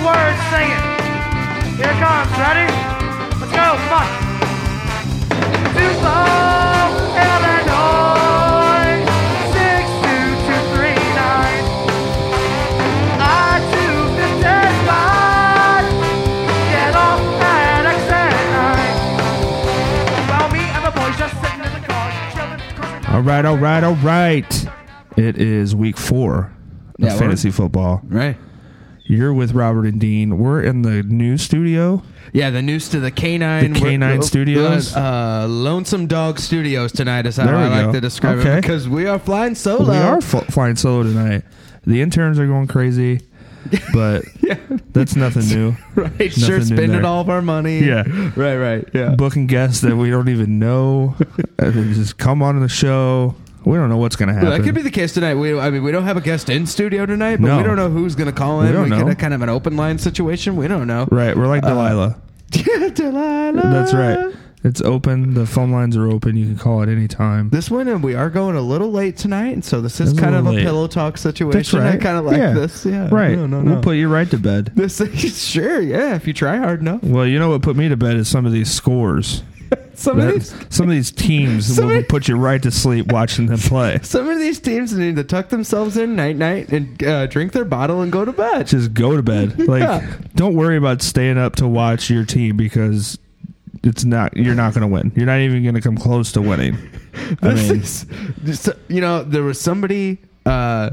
the words, sing it. Here it comes, ready? Let's go, come on. Dupo, Illinois, 62239. I-255, get off at exit 9. Well, me and the boys just sitting in the car, chilling, cruising. All right, all right, all right. It is week four of Yeah, we're- fantasy football. Right. You're with Robert and Dean. We're in the new studio. Yeah, the news to the Canine The Canine Studios? uh, Lonesome Dog Studios tonight is how There we I like go. to describe Okay. it because we are flying solo. We are flying solo tonight. The interns are going crazy, but yeah, that's nothing new. right. Sure, new spending there. all of our money. Yeah. Right. Right. Yeah. Booking guests that we don't even know. Uh, they just come on the show. We don't know what's going to happen. That could be the case tonight. We, I mean, we don't have a guest in studio tonight, but No. we don't know who's going to call We in. don't We know. get a kind of an open line situation. We don't know. right. We're Uh, like Delilah. Yeah, Delilah. That's right. It's open. The phone lines are open. You can call at any time. This one, and we are going a little late tonight, and so this is It's a kind of a little late. pillow talk situation. That's right. I kind of like Yeah. this. Yeah. Right. No, no, We'll put you right to bed. this sure, yeah. If you try hard enough, Well, you know what put me to bed is some of these scores. Some of these, some of these teams Some will of- put you right to sleep watching them play. some of these teams need to tuck themselves in night night and uh, drink their bottle and go to bed. Just go to bed. Like, Yeah. don't worry about staying up to watch your team because it's not. You're not going to win. You're not even going to come close to winning. I mean, is, just, you know, there was somebody. Uh,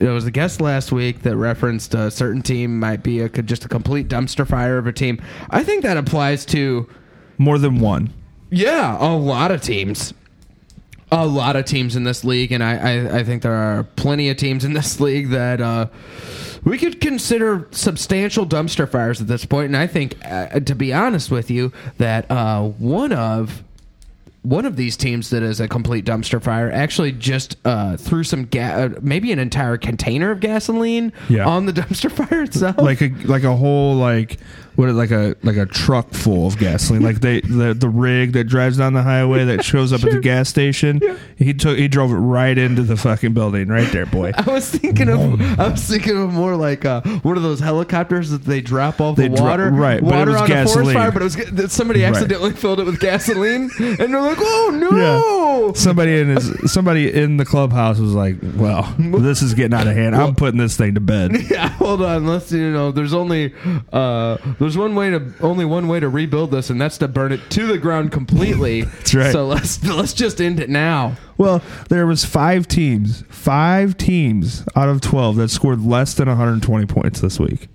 there was a guest last week that referenced a certain team might be a just a complete dumpster fire of a team. I think that applies to more than one. Yeah, a lot of teams. A lot of teams in this league, and I, I, I think there are plenty of teams in this league that uh, we could consider substantial dumpster fires at this point. And I think, uh, to be honest with you, that uh, one of one of these teams that is a complete dumpster fire actually just uh, threw some ga- uh, maybe an entire container of gasoline Yeah. on the dumpster fire itself. Like a like a whole like what like a like a truck full of gasoline. Like they the the rig that drives down the highway that shows up at the gas station. He took he drove it right into the fucking building right there, boy. I was thinking of I was thinking of more like uh, one of those helicopters that they drop off They the dro- water, right, but it water was on a forest gasoline. fire, but it was somebody Right. accidentally filled it with gasoline, and they're like, "Oh no!" Somebody in his somebody in the clubhouse was like, "Well, this is getting out of hand. I'm putting this thing to bed." Yeah, hold on. Let's you know, there's only uh, there's one way to only one way to rebuild this, and that's to burn it to the ground completely. that's right. So let's let's just end it now. Well, there was five teams, five teams out of twelve that scored less than 120 points this week.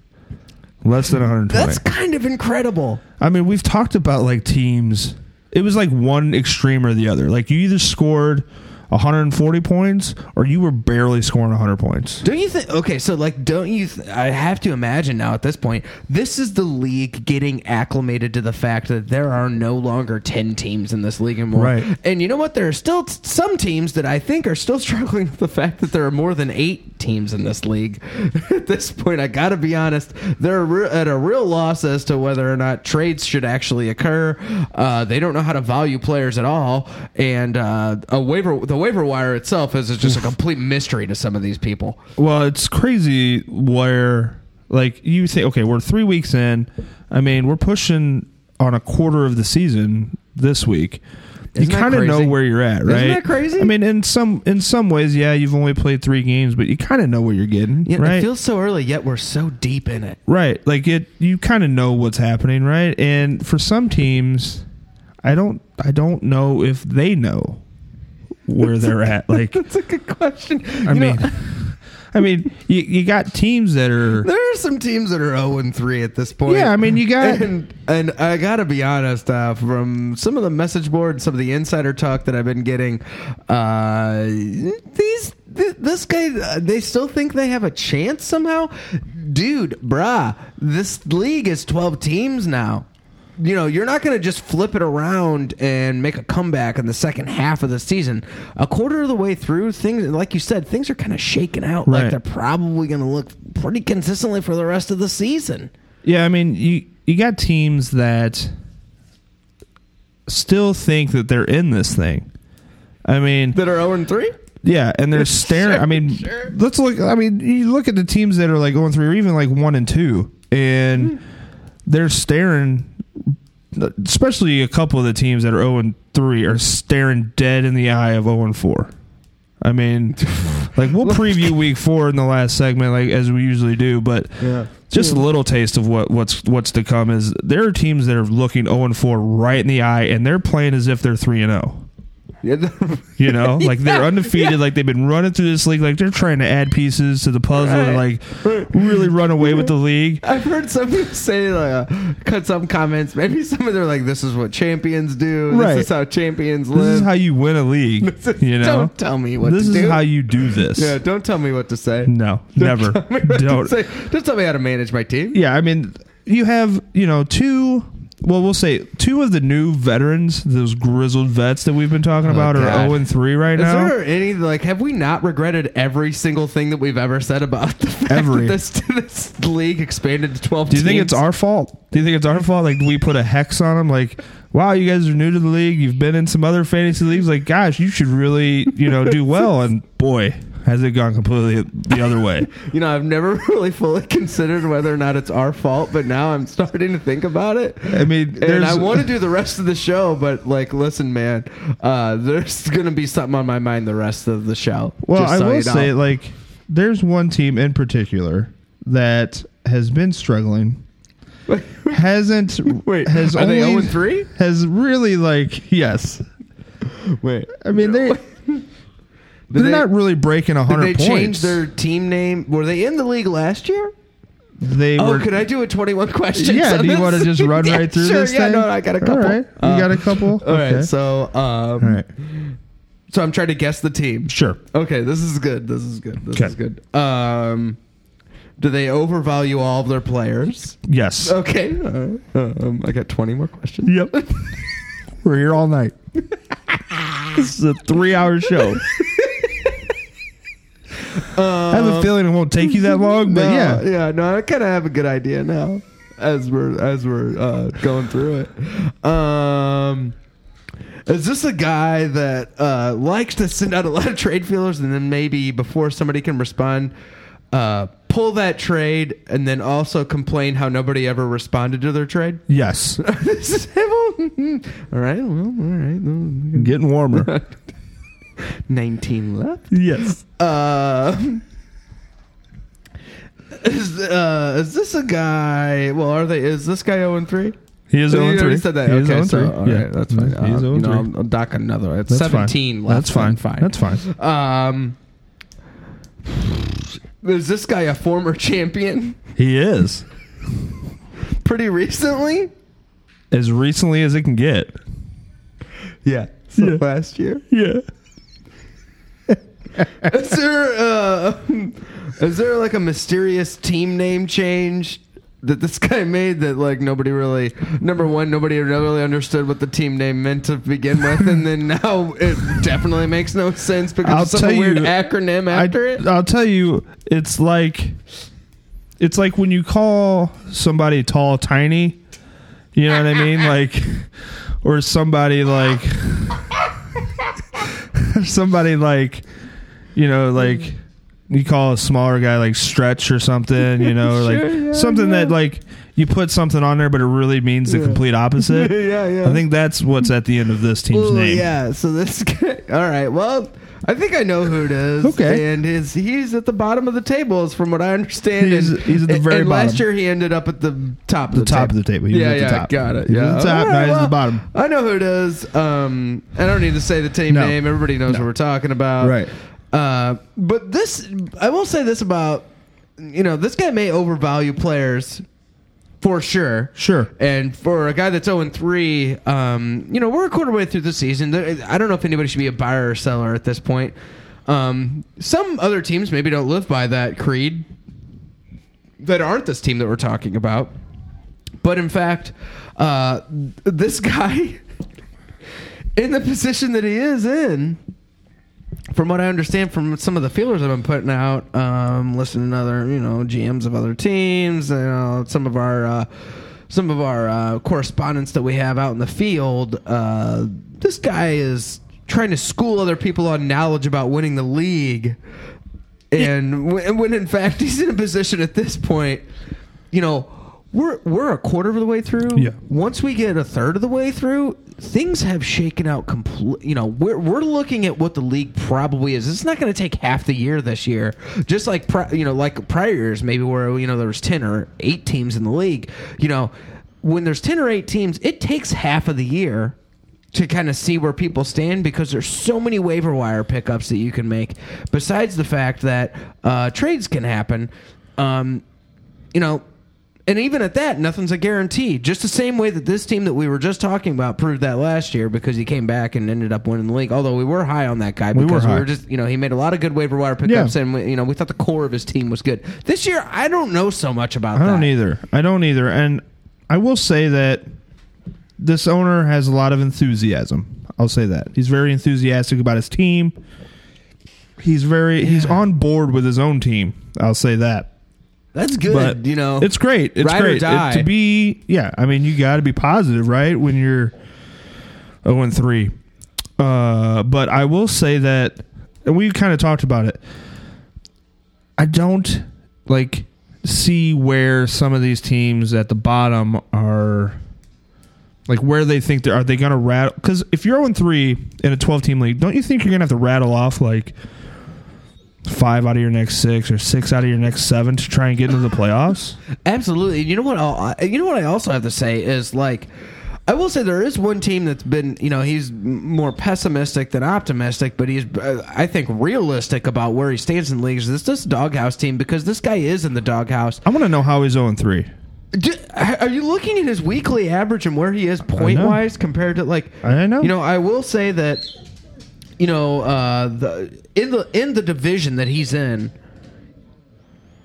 Less than 120. That's kind of incredible. I mean, we've talked about like teams. It was like one extreme or the other. Like you either scored 140 points or you were barely scoring 100 points. Don't you think? Okay, so like, don't you? Th- I have to imagine now at this point, this is the league getting acclimated to the fact that there are no longer ten teams in this league anymore. Right. And you know what? There are still t- some teams that I think are still struggling with the fact that there are more than eight teams in this league. at this point, I got to be honest, they're re- at a real loss as to whether or not trades should actually occur. Uh, they don't know how to value players at all, and uh, a waiver the waiver wire itself is just a mm. complete mystery to some of these people. Well, it's crazy where like you say, okay, we're three weeks in. I mean, we're pushing on a quarter of the season this week. Isn't you kind of know where you're at, Isn't right? that crazy? I mean, in some in some ways, yeah, you've only played three games, but you kind of know what you're getting, Yeah, right? it feels so early, yet we're so deep in it. Right. Like it you kind of know what's happening, right? And for some teams, I don't I don't know if they know where they're at. Like That's a good question. I You know, mean I mean, you you got teams that are there are some teams that are zero and three at this point. Yeah, I mean, you got- and and I gotta be honest, uh, from some of the message board, some of the insider talk that I've been getting, uh, these th- this guy, uh, they still think they have a chance somehow, dude, bruh. This league is twelve teams now. You know, you're not going to just flip it around and make a comeback in the second half of the season. A quarter of the way through, things, like you said, things are kind of shaking out. Like they're probably going to look pretty consistently for the rest of the season. Yeah, I mean, you you got teams that still think that they're in this thing. I mean, That are 0 and 3? yeah, and they're staring. I mean, sure. let's look. I mean, you look at the teams that are like oh going through, or even like one and two. and hmm. they're staring. Especially a couple of the teams that are zero and three are staring dead in the eye of zero and four. I mean, like we'll preview week four in the last segment, like as we usually do, but Yeah. just a little taste of what what's what's to come is there are teams that are looking 0 and 4 right in the eye and they're playing as if they're 3 and 0 Yeah. you know like they're undefeated yeah. like they've been running through this league like they're trying to add pieces to the puzzle and like really run away with the league I've heard some people say like uh, cut some comments. Maybe some of them are like, "This is what champions do. Right. This is how champions live. this is how you win a league you know don't tell me what to say. this is do. how you do this yeah, don't tell me what to say. no never Tell me what to don't say. Just tell me how to manage my team. yeah i mean you have you know two well we'll say two of the new veterans those grizzled vets that we've been talking Oh, about are God. 0 and 3 right Is now there any like have we not regretted every single thing that we've ever said about the fact Every. that this, this league expanded to twelve? Do you think it's our fault? Do you think it's our fault? Like, do we put a hex on them? Like, wow, you guys are new to the league. You've been in some other fantasy leagues. Like, gosh, you should really, you know, do well. And boy, has it gone completely the other way. You know, I've never really fully considered whether or not it's our fault, but now I'm starting to think about it. I mean, And I want to do the rest of the show, but like, listen, man, uh, there's gonna be something on my mind the rest of the show. Well, I so will you know. say, like, there's one team in particular that has been struggling. Hasn't Wait, has are they only 0 3? has really like yes. Wait, I mean they they're they- not really breaking did hundred they points. change their team name? Were they in the league last year? they Oh, were could I do a 21 questions? Yeah, do you want to just run Yeah, right through sure, this yeah, thing? no, I got a couple. All right, you Uh, got a couple. All right, Okay. so um, All right, so I'm trying to guess the team. sure. Okay, this is good. This is good. This Okay. is good. Um, do they overvalue all of their players? Yes. Okay, right. um, I got 20 more questions. Yep. We're here all night. this is a three-hour show. I have a feeling it won't take you that long, but No, yeah. yeah. No, I kind of have a good idea now as we're as we're uh, going through it. Um, is this a guy that uh, likes to send out a lot of trade feelers and then maybe before somebody can respond, uh, pull that trade and then also complain how nobody ever responded to their trade? Yes. all right. Well, all right. Getting warmer. Nineteen left. yes. Uh, is, uh, is this a guy? Well, are they? Is this guy zero and three? He is You 0 already 3. said that. He is okay, 0 so 3. all right, yeah. that's fine. He's Uh, 0 you 3. I'll, I'll dock another. It's That's seventeen. fine. left. That's fine. Fine. That's fine. Um, is this guy a former champion? He is. Pretty recently. As recently as it can get. Yeah. So Yeah. last year. Yeah. Is there uh, is there like a mysterious team name change that this guy made that like nobody really number one nobody really understood what the team name meant to begin with and then now it definitely makes no sense because I'll of some tell weird you, acronym after I, it. I'll tell you, it's like it's like when you call somebody tall tiny. You know what I mean? Like or somebody like somebody like you know, like you call a smaller guy like stretch or something, you know, or like Sure, yeah, something that like you put something on there but it really means the Yeah. complete opposite. yeah, yeah. I think that's what's at the end of this team's Ooh, name. Yeah, so this guy. All right, well, I think I know who it is. Okay. and his he's at the bottom of the tables, from what I understand. He's- and, he's at the and- very and Last bottom. year he ended up at the top of The the, top table. of the table. He was yeah, at the yeah, top. got it. He was yeah, at the top, All now he's at the bottom. I know who it is. Um, I don't need to say the team No. name. Everybody knows No. what we're talking about. Right. Uh, but this, I will say this about, you know, this guy may overvalue players for sure. Sure. And for a guy that's 0 and 3, um, you know, we're a quarter way through the season. I don't know if anybody should be a buyer or seller at this point. Um, some other teams maybe don't live by that creed that aren't this team that we're talking about. But in fact, uh, this guy, in the position that he is in, from what I understand from some of the feelers I've been putting out, um, listening to other, you know, GMs of other teams, you know, some of our, uh, some of our uh, correspondents that we have out in the field, uh, this guy is trying to school other people on knowledge about winning the league, and when, when in fact he's in a position at this point, you know, we're we're a quarter of the way through. Yeah. Once we get a third of the way through, things have shaken out complete. You know, we're we're looking at what the league probably is. It's not going to take half the year this year. Just like pri- you know, like prior years, maybe where you know there was ten or eight teams in the league. You know, when there's ten or eight teams, it takes half of the year to kind of see where people stand because there's so many waiver wire pickups that you can make. Besides the fact that uh, trades can happen, um, you know, and even at that, nothing's a guarantee. Just the same way that this team that we were just talking about proved that last year because he came back and ended up winning the league. Although we were high on that guy We were because we were, just, you know, he made a lot of good waiver wire pickups Yeah. and we, you know we thought the core of his team was good. This year, I don't know so much about I that. don't either. I don't either. And I will say that this owner has a lot of enthusiasm. I'll say that. He's very enthusiastic about his team. He's very he's on board with his own team. I'll say that. That's good. But you know, it's great. It's Ride or great It- to be. Yeah, I mean, you got to be positive, right? When you're zero and three. Uh, but I will say that, and we kind of talked about it. I don't like see where some of these teams at the bottom are. Like where they think they are they going to rattle? Because if you're 0 3 in a 12 team league, don't you think you're going to have to rattle off like five out of your next six or six out of your next seven to try and get into the playoffs? Absolutely. You know what? I'll, you know what I also have to say is like, I will say there is one team that's been, you know, he's more pessimistic than optimistic, but he's, uh, I think, realistic about where he stands in leagues. This this doghouse team because this guy is in the doghouse. I want to know how he's 0 3. Do- Are you looking at his weekly average and where he is point wise compared to like? I know. You know, I will say that, you know, uh, the in the in the division that he's in,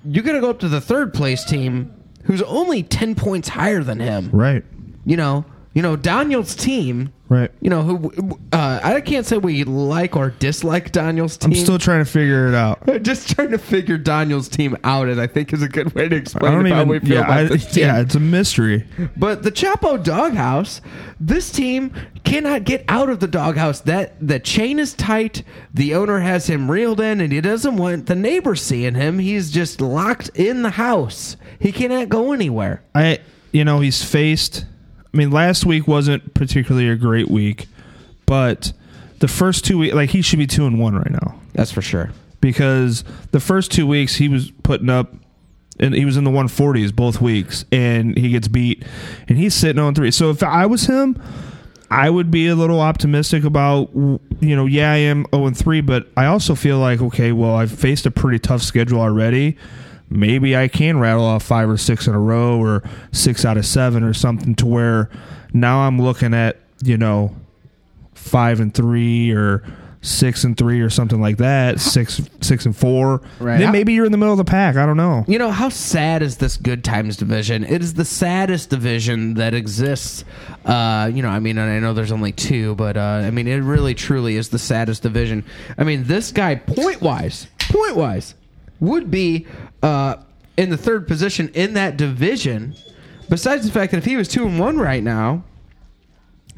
you're gonna go up to the third place team, who's only ten points higher than him. Right. You know, you know Daniel's team. Right. You know who? Uh, I can't say we like or dislike Daniel's team. I'm still trying to figure it out. just trying to figure Daniel's team out, and I think is a good way to I explain don't how even. we feel Yeah, about I, yeah, it's a mystery. But the Chapo doghouse, this team cannot get out of the doghouse. That the chain is tight. The owner has him reeled in, and he doesn't want the neighbors seeing him. He's just locked in the house. He cannot go anywhere. I, you know, he's faced. I mean, last week wasn't particularly a great week, but the first two weeks, like he should be two and one right now That's for sure. because the first two weeks he was putting up, and he was in the 140s both weeks, and he gets beat, and he's sitting on three. So if I was him, I would be a little optimistic about, you know, yeah, I am 0 and 3, but I also feel like, okay, well, I've faced a pretty tough schedule already. Maybe I can rattle off five or six in a row or six out of seven or something to where now I'm looking at, you know, five and three or six and three or something like that, six six and four. Right. Then maybe you're in the middle of the pack. I don't know. You know how sad is this good times division? It is the saddest division that exists. Uh, you know, I mean, and I know there's only two, but uh, I mean, it really truly is the saddest division. I mean, this guy point wise, point wise, would be uh, in the third position in that division. Besides the fact that if he was two and one right now,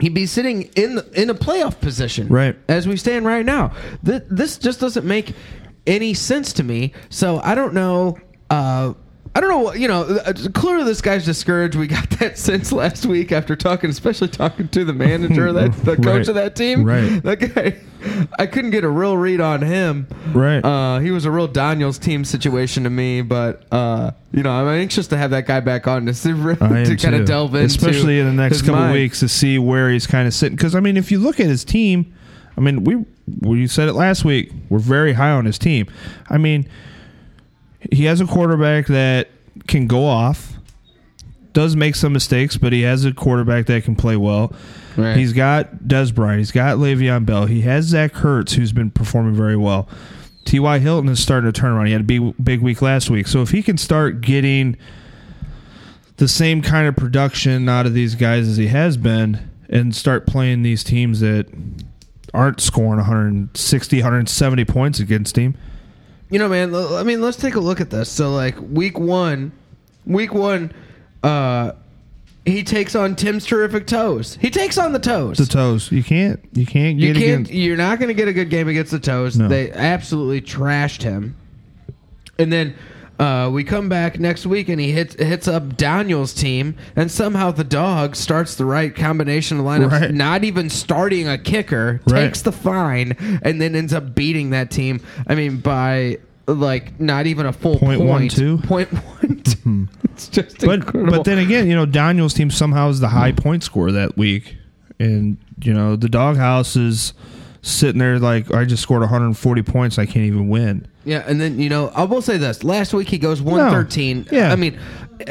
he'd be sitting in the, in a playoff position, Right. As we stand right now, Th- this just doesn't make any sense to me. So I don't know. Uh, I don't know. You know, uh, clearly this guy's discouraged. We got that sense last week after talking, especially talking to the manager, of that the coach Right. of that team. Right. That guy. I couldn't get a real read on him. Right. Uh, he was a real Daniels team situation to me, but uh, you know, I'm anxious to have that guy back on to see, to kind of delve into, especially in the next couple mind. weeks to see where he's kind of sitting. Because I mean, if you look at his team, I mean, we we said it last week. We're very high on his team. I mean, he has a quarterback that can go off. Does make some mistakes, but he has a quarterback that can play well. Right. He's got Dez Bryant. He's got Le'Veon Bell. He has Zach Ertz, who's been performing very well. T.Y. Hilton is starting to turn around. He had a big, big week last week. So if he can start getting the same kind of production out of these guys as he has been and start playing these teams that aren't scoring 160, 170 points against him. You know, man. l- I mean, let's take a look at this. So, like, week one, week one, uh, he takes on Tim's terrific toes. He takes on the toes. The toes. You can't. You can't you get can't. against. You're not going to get a good game against the toes. No. They absolutely trashed him. And then Uh, we come back next week and he hits hits up Daniel's team, and somehow the dog starts the right combination of lineups, Right. not even starting a kicker, Right. takes the fine, and then ends up beating that team. I mean, by like not even a full Point point. one two? Point one two. It's just But incredible. but then again, you know, Daniel's team somehow is the high point score that week, and you know the doghouse is sitting there like I just scored 140 points. I can't even win. Yeah, and then you know, I will say this: last week he goes one thirteen. Yeah. I mean,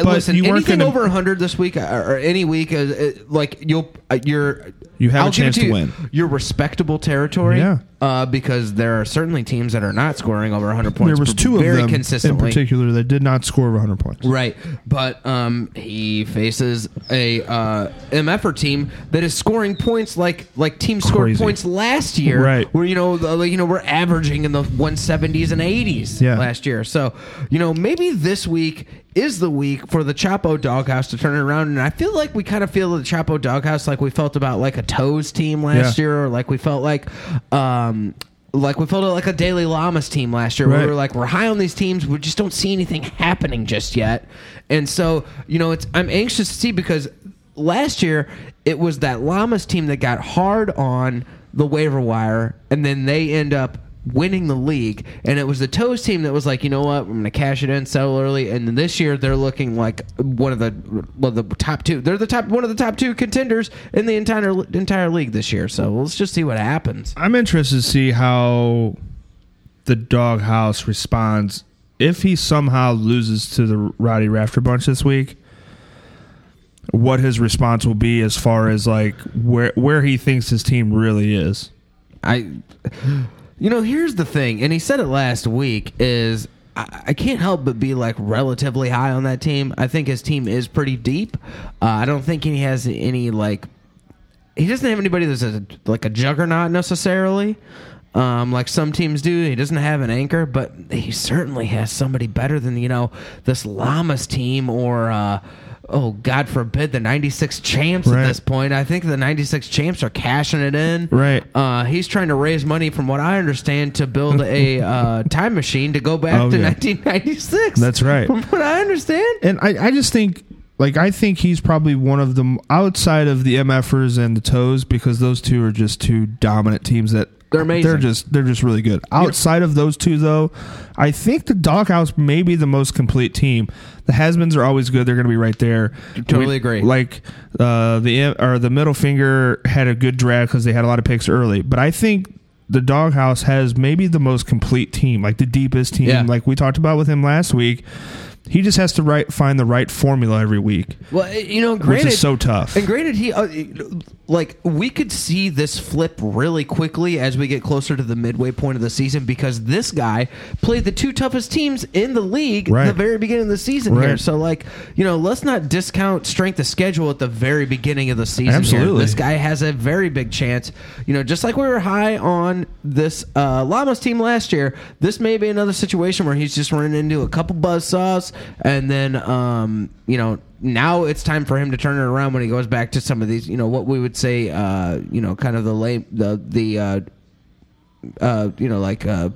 listen, you weren't anything gonna- over hundred this week or, or any week, uh, uh, like you'll uh, you're You have a I'll give it chance to you, win. You're respectable territory. Yeah. uh, because there are certainly teams that are not scoring over hundred points. there was two of very them in consistently. particular that did not score over 100 points. Right, but um, he faces a uh, MFR team that is scoring points like like teams scored Crazy. points last year, Right. Where you know, the, like, you know, we're averaging in the 170s and 80s Yeah. last year. So you know, maybe this week is the week for the Chapo Doghouse to turn it around, and I feel like we kind of feel the Chapo Doghouse like we felt about like a Toes team last Yeah. year, or like we felt like. Um, like we felt like a Daily Llamas team last year, where we Right. were like, we're high on these teams, we just don't see anything happening just yet. And so, you know, it's I'm anxious to see because last year it was that Llamas team that got hard on the waiver wire, and then they end up winning the league. And it was the Toes team that was like, you know what, I'm going to cash it in, sell early. And then this year they're looking like one of the well, the top two. They're the top one of the top two contenders in the entire entire league this year. So let's just see what happens. I'm interested to see how the doghouse responds if he somehow loses to the Roddy Rafter bunch this week. What his response will be as far as like where where he thinks his team really is. I, you know, here's the thing, and he said it last week is. I I can't help but be like relatively high on that team. I think his team is pretty deep. Uh, I don't think he has any like. He doesn't have anybody that's a, like a juggernaut necessarily, um, like some teams do. He doesn't have an anchor, but he certainly has somebody better than you know this Llamas team or. Uh, Oh God forbid the '96 champs Right. at this point. I think the '96 champs are cashing it in. Right. Uh, he's trying to raise money, from what I understand, to build a uh, time machine to go back Oh, to yeah. 1996. That's right. From what I understand. And I, I just think like I think he's probably one of them outside of the MFers and the Toes because those two are just two dominant teams that They're amazing. They're just they're just really good. Outside of those two though, I think the Doghouse may be the most complete team. The Hasmans are always good. They're going to be right there. Totally agree. Like uh, the or the middle finger had a good draft because they had a lot of picks early. But I think the Doghouse has maybe the most complete team, like the deepest team, Yeah. like we talked about with him last week. He just has to right, find the right formula every week, Well, you know, which granted, is so tough. And granted, he uh, like we could see this flip really quickly as we get closer to the midway point of the season because this guy played the two toughest teams in the league at Right. the very beginning of the season here. So, like, you know, let's not discount strength of schedule at the very beginning of the season. Here. Absolutely. This guy has a very big chance. You know, just like we were high on this uh, Llamas team last year, this may be another situation where he's just running into a couple buzz saws, and then, um, you know, now it's time for him to turn it around when he goes back to some of these, you know, what we would say, uh, you know, kind of the lame, the the, uh, uh, you know, like uh,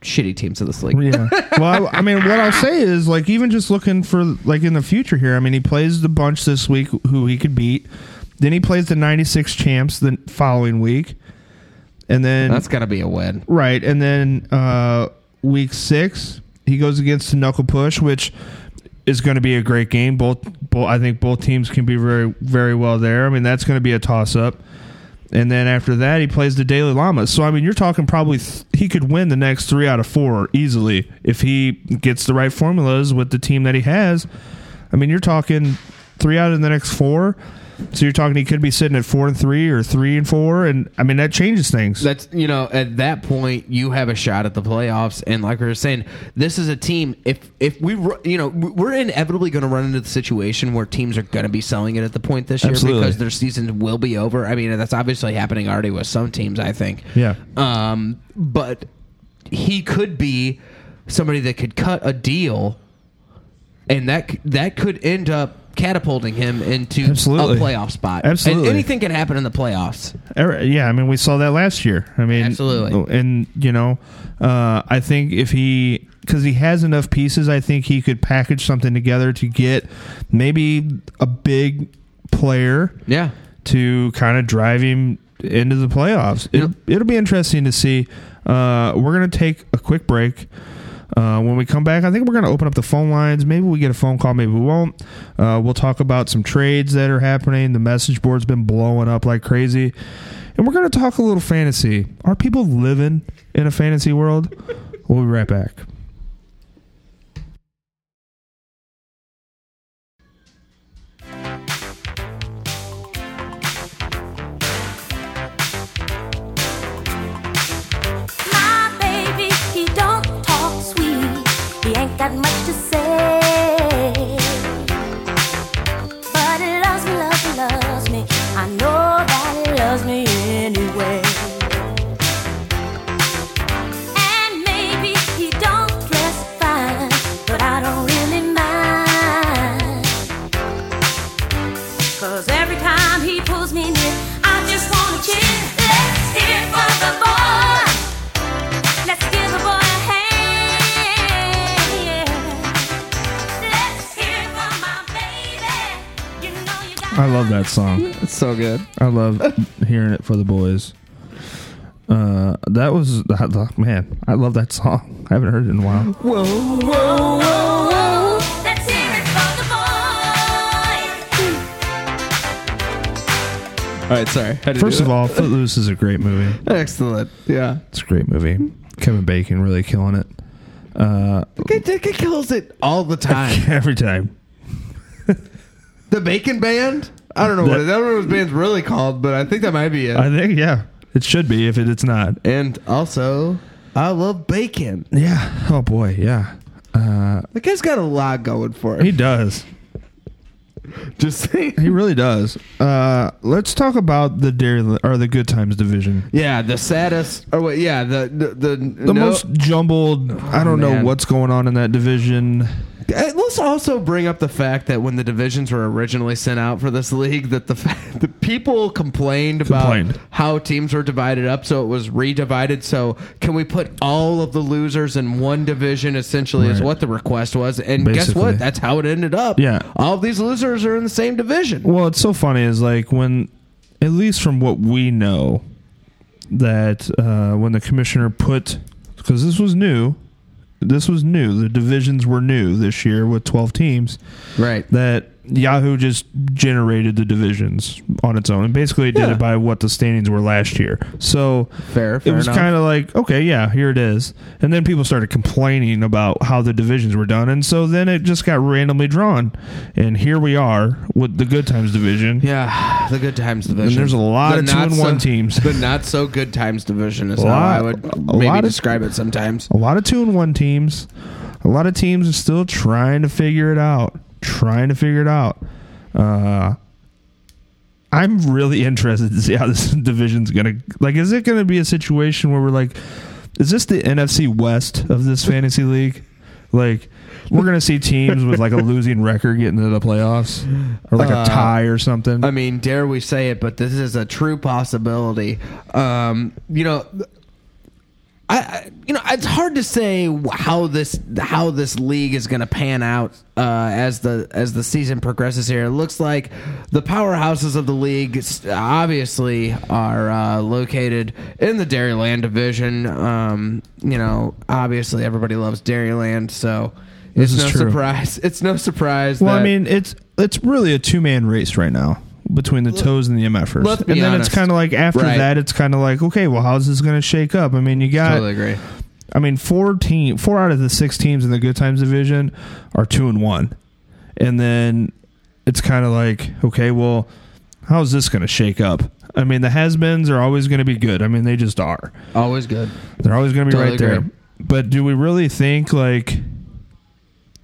shitty teams of this league. Yeah. Well, I, I mean, what I'll say is like even just looking for like in the future here. I mean, he plays the bunch this week who he could beat. Then he plays the '96 champs the following week, and then That's got to be a win. right, and then uh, week six he goes against the Knuckle Push, which is going to be a great game. Both, both, I think both teams can be very, very well there. I mean, that's going to be a toss up. And then after that, he plays the Daily Llamas. So I mean, you're talking probably th- he could win the next three out of four easily if he gets the right formulas with the team that he has. I mean, you're talking three out of the next four. So you're talking he could be sitting at four and three or three and four, and I mean that changes things. That's you know at that point you have a shot at the playoffs, and like we were saying, this is a team. If if we you know we're inevitably going to run into the situation where teams are going to be selling it at the point this year Absolutely. because their season will be over. I mean that's obviously happening already with some teams. I think. Yeah. Um, but he could be somebody that could cut a deal, and that that could end up catapulting him into Absolutely. a playoff spot. Absolutely. and anything can happen in the playoffs. Er, Yeah, I mean, we saw that last year. I mean, Absolutely. And you know, uh, I think if he because he has enough pieces. I think he could package something together to get maybe a big player Yeah. to kind of drive him into the playoffs. It'll, it'll be interesting to see. Uh, we're going to take a quick break. Uh, when we come back, I think we're going to open up the phone lines. Maybe we get a phone call, maybe we won't. Uh, we'll talk about some trades that are happening. The message board's been blowing up like crazy. And we're going to talk a little fantasy. Are people living in a fantasy world? We'll be right back. Got much to say. I love that song. It's so good. I love hearing it for the boys. Uh, that was man. I love that song. I haven't heard it in a while. Whoa, whoa, whoa. Let's hear it for the boy. All right, sorry. Had First of that. all, Footloose is a great movie. excellent. Yeah. It's a great movie. Kevin Bacon really killing it. Uh, Kid Kid kills it all the time. every time. The Bacon Band? I don't know what That- it, I don't know what his band's really called, but I think that might be it. I think yeah, it should be if it, it's not. and also, I love bacon. Yeah. Oh boy. Yeah. Uh, The guy's got a lot going for him. he does. Just saying. He really does. Uh, let's talk about the Dairy or the Good Times division. Yeah, the saddest. Or what? Yeah, the the the, The most jumbled. I don't know what's going on in that division. Uh, Let's also bring up the fact that when the divisions were originally sent out for this league, that the the people complained about how teams were divided up, so it was redivided. So can we put all of the losers in one division? Essentially, is what the request was, and guess what? That's how it ended up. Yeah. all these losers are in the same division. Well, it's so funny is like when, at least from what we know, that uh, when the commissioner put, because this was new, this was new. The divisions were new this year with twelve teams. Right. That Yahoo just generated the divisions on its own and basically did Yeah. it by what the standings were last year. So Fair. it was kind of like okay yeah here it is and then people started complaining about how the divisions were done and so then it just got randomly drawn and here we are with the good times division Yeah, the good times division. And there's a lot The of two and one teams. The not so good times division is A how lot- I would maybe lot of- describe it sometimes. a lot of two and one teams a lot of teams are still trying to figure it out trying to figure it out. Uh i'm really interested to see how this division's gonna like is it gonna be a situation where we're like is this the nfc west of this fantasy league? Like we're gonna see teams with like a losing record getting into the playoffs or like Uh, a tie or something. I mean, dare we say it, but this is a true possibility. Um, you know, I, you know it's hard to say how this how this league is going to pan out uh, as the as the season progresses here. It looks like the powerhouses of the league obviously are uh, located in the Dairyland division. Um, you know, obviously everybody loves Dairyland, so This it's no true. surprise. It's no surprise. Well, I mean, it's it's really a two man race right now between the toes and the MFers. let's be and then honest. it's kind of like after Right. that, it's kind of like okay, well, how's this going to shake up? I mean, you got, totally agree. I mean, four team, four out of the six teams in the Good Times division are two and one, and then it's kind of like okay, well, how's this going to shake up? I mean, the has-beens are always going to be good. I mean, they just are. Always good. They're always going to be Totally right there. agree. But do we really think like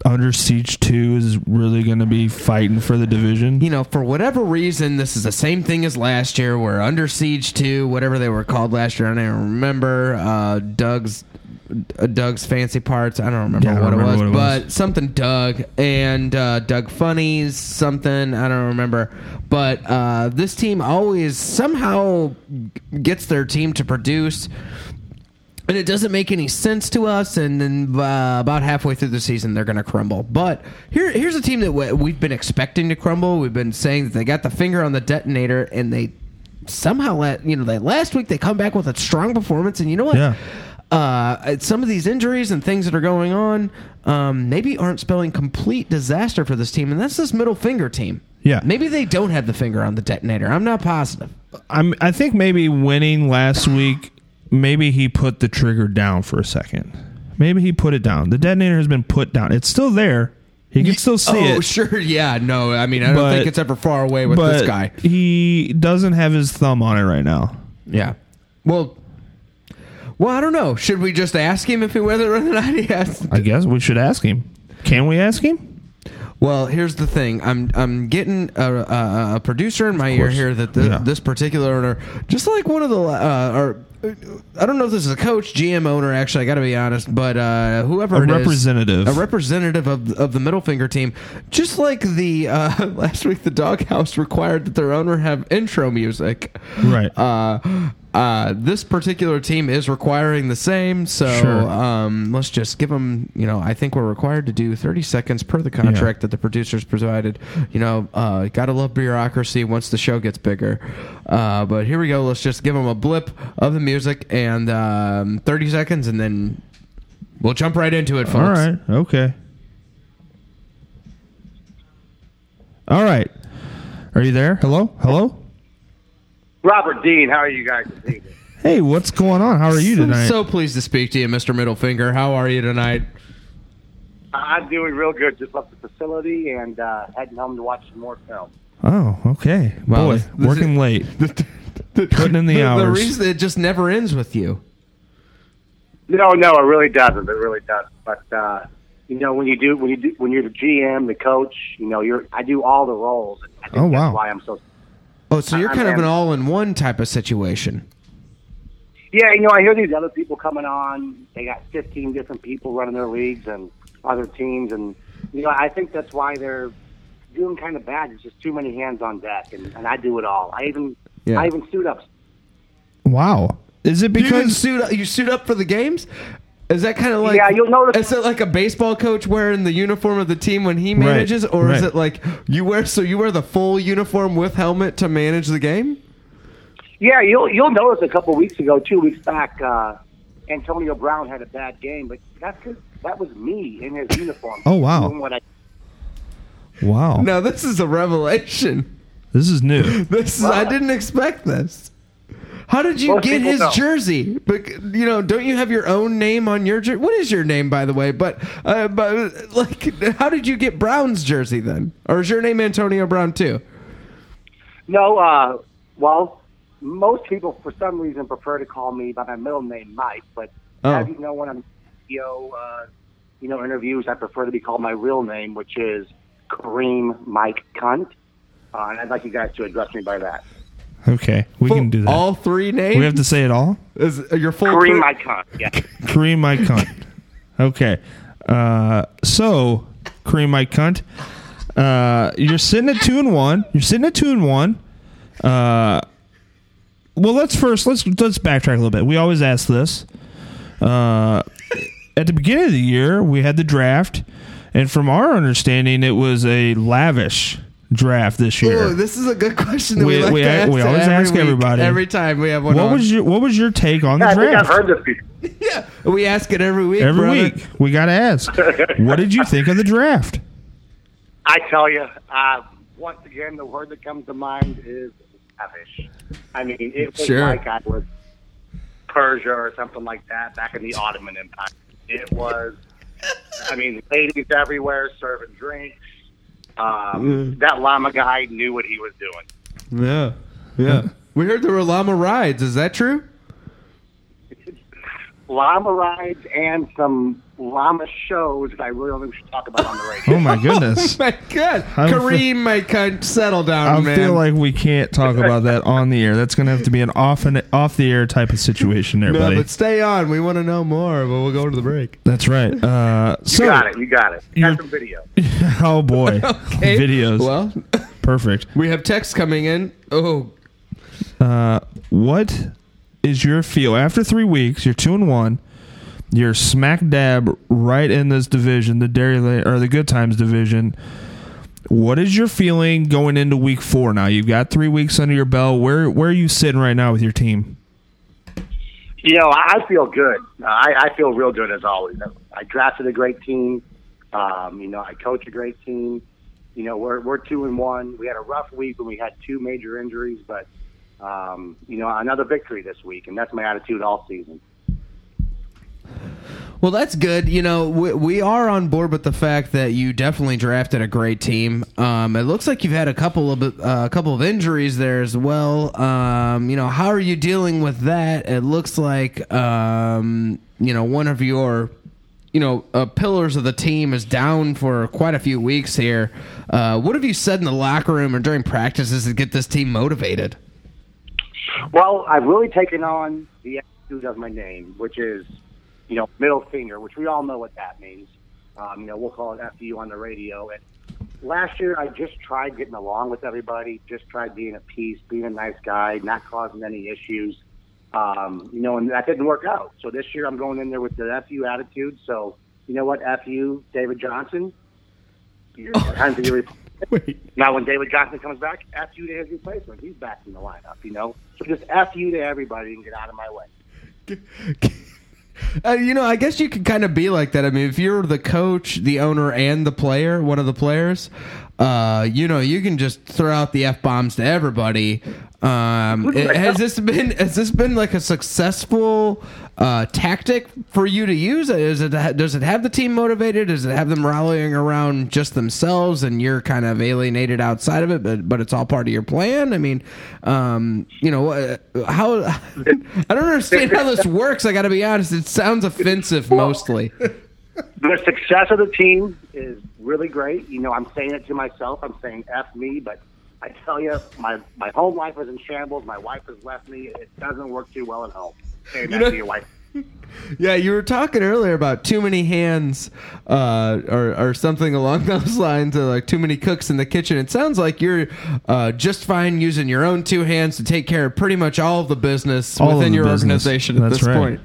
Under Siege Two is really going to be fighting for the division? you know, for whatever reason, this is the same thing as last year. We're under siege two, whatever they were called last year. I don't even remember. Uh, Doug's uh, Doug's fancy parts. I don't remember, Yeah, I don't what, remember it was, what it was. but something Doug and uh, Doug Funnies something. I don't remember. But uh, this team always somehow gets their team to produce. And it doesn't make any sense to us. And then uh, about halfway through the season, they're going to crumble. But here, here's a team that we- we've been expecting to crumble. We've been saying that they got the finger on the detonator, and they somehow let you know that last week they come back with a strong performance. And you know what? Yeah. Uh, some of these injuries and things that are going on um, maybe aren't spelling complete disaster for this team, and that's this middle finger team. Yeah. Maybe they don't have the finger on the detonator. I'm not positive. I'm. I think maybe winning last week. Maybe he put the trigger down for a second. Maybe he put it down. The detonator has been put down. It's still there. He can still see it. oh, it. sure. Yeah. No, I mean, I don't But- think it's ever far away with this guy. he doesn't have his thumb on it right now. Yeah. Well, well, I don't know. Should we just ask him if he whether or not he has? I guess we should ask him. Can we ask him? Well, here's the thing. I'm I'm getting a, a, a producer in my ear course. here that the, Yeah. this particular owner, just like one of the, uh, or I don't know if this is a coach, GM owner. Actually, I got to be honest, but uh, whoever A it is, representative. a representative of of the middle finger team, just like the uh, last week, the doghouse required that their owner have intro music. Right. Uh, uh, this particular team is requiring the same, so Sure. um, let's just give them. You know, I think we're required to do 30 seconds per the contract that the producers provided. You know, uh, gotta love bureaucracy once the show gets bigger. Uh, but here we go. Let's just give them a blip of the music and um, 30 seconds, and then we'll jump right into it, folks. All right. Okay. All right. Are you there? Hello? Hello? Robert Dean, how are you guys this evening? Hey, what's going on? How are you tonight? I'm so pleased to speak to you, Mr. Middlefinger. How are you tonight? I'm doing real good. Just left the facility and uh, heading home to watch some more film. Oh, okay. Well, Boy, this- this working is- late. Putting in the The hours. reason it just never ends with you. No, no, it really doesn't. It really doesn't. But uh, you know, when you do, when you do, when you're the GM, the coach, you know, you're. I do all the roles. I think Oh, wow. That's why I'm so. Oh, so you're I'm- kind of I'm- an all-in-one type of situation. Yeah, you know, I hear these other people coming on. They got 15 different people running their leagues and other teams, and you know, I think that's why they're doing kind of bad. There's just too many hands on deck, and, and I do it all. I even, Yeah. I even suit up. Wow. Is it you because suit up, you suit up for the games. Is that kind of like Yeah, you'll notice- Is it like a baseball coach wearing the uniform of the team when he manages, or is it like you wear so you wear the full uniform with helmet to manage the game? Yeah, you'll you'll notice a couple weeks ago, two weeks back, uh, Antonio Brown had a bad game, but that's 'cause that was me in his uniform. Oh, wow. Doing what I, Wow. Now this is a revelation. This is new. This is, I didn't expect this. How did you Most get people his don't. jersey? But you know, don't you have your own name on your jersey? What is your name, by the way? But uh, but like, how did you get Brown's jersey then? Or is your name Antonio Brown too? no, uh, well, most people for some reason prefer to call me by my middle name, Mike. But Oh. as you know, when I'm video, uh, you know, interviews, I prefer to be called my real name, which is Kareem Mike Cunt. Uh, and I'd like you guys to address me by that. Okay. We can do that. All three names. we have to say it all? Is your full Kareem Mike Cunt. Yeah. Kareem my cunt. Okay. Uh, so Kareem Mike cunt. Uh, you're sitting at two and one. You're sitting at two and one. Uh, well, let's first let's let's backtrack a little bit. We always ask this. Uh, at the beginning of the year, we had the draft, and from our understanding, it was a lavish draft this year. Oh, this is a good question that we, We- like we- to ask we always every ask week, everybody. every time we have one. what on. was your What was your take on the I think I've draft? heard this before. Yeah, we ask it every week. Every brother. week, we got to ask. what did you think of the draft? I tell you, uh, once again, the word that comes to mind is lavish. I mean, it was Sure. like I was Persia or something like that back in the Ottoman Empire. It was, I mean, ladies everywhere serving drinks. Um, That llama guy knew what he was doing. Yeah, yeah. we heard there were llama rides. Is that true? Llama rides and some llama shows that I really don't think we should talk about on the radio. Oh my goodness! oh My God, I'm Kareem, my cunt, settle down, I man. feel like we can't talk about that on the air. That's going to have to be an off and off the air type of situation, there, no, buddy. but stay on. We want to know more, but we'll go to the break. That's right. Uh, so, you got it. You got it. You're- Got some video. oh boy, Okay. videos. Well, Perfect. we have text coming in. Oh, Uh, what is your feel after three weeks? You're two and one. You're smack dab right in this division, the Dairy or the Good Times division. What is your feeling going into week four? Now you've got three weeks under your belt. Where where are you sitting right now with your team? You know, I I feel good. Uh, I, I feel real good as always. I drafted a great team. Um, you know, I coach a great team. You know, we're we're two and one. We had a rough week when we had two major injuries, but um, you know, another victory this week, and that's my attitude all season. Well, that's good. You know, we, we are on board with the fact that you definitely drafted a great team. Um, it looks like you've had a couple of uh, a couple of injuries there as well. Um, you know, how are you dealing with that? It looks like um, you know one of your you know uh, pillars of the team is down for quite a few weeks here. Uh, what have you said in the locker room or during practices to get this team motivated? Well, I've really taken on the attitude of my name, which is, you know, middle finger, which we all know what that means. Um, you know, we'll call it FU on the radio. And last year, I just tried getting along with everybody, just tried being at peace, being a nice guy, not causing any issues. Um, you know, and that didn't work out. So this year, I'm going in there with the FU attitude. So, you know what, FU, David Johnson, you're time your now, when David Johnson comes back, F you to his replacement. He's back in the lineup, you know? So just F you to everybody and get out of my way. Uh, you know, I guess you could kind of be like that. I mean, if you're the coach, the owner, and the player, one of the players, uh, you know, you can just throw out the f bombs to everybody. Um, it- has this been has this been like a successful uh, tactic for you to use? Is it does it have the team motivated? Does it have them rallying around just themselves, and you're kind of alienated outside of it? But but it's all part of your plan. I mean, um, you know, uh, how I don't understand how this works. I got to be honest. It sounds offensive mostly. The success of the team is really great. You know, I'm saying it to myself. I'm saying F me, but I tell you, my, my home life is in shambles. My wife has left me. It doesn't work too well at home. Say that know- to your wife. Yeah, you were talking earlier about too many hands, uh, or or something along those lines, or like too many cooks in the kitchen. It sounds like you're uh, just fine using your own two hands to take care of pretty much all of the business All within the your business. organization at That's this right. point.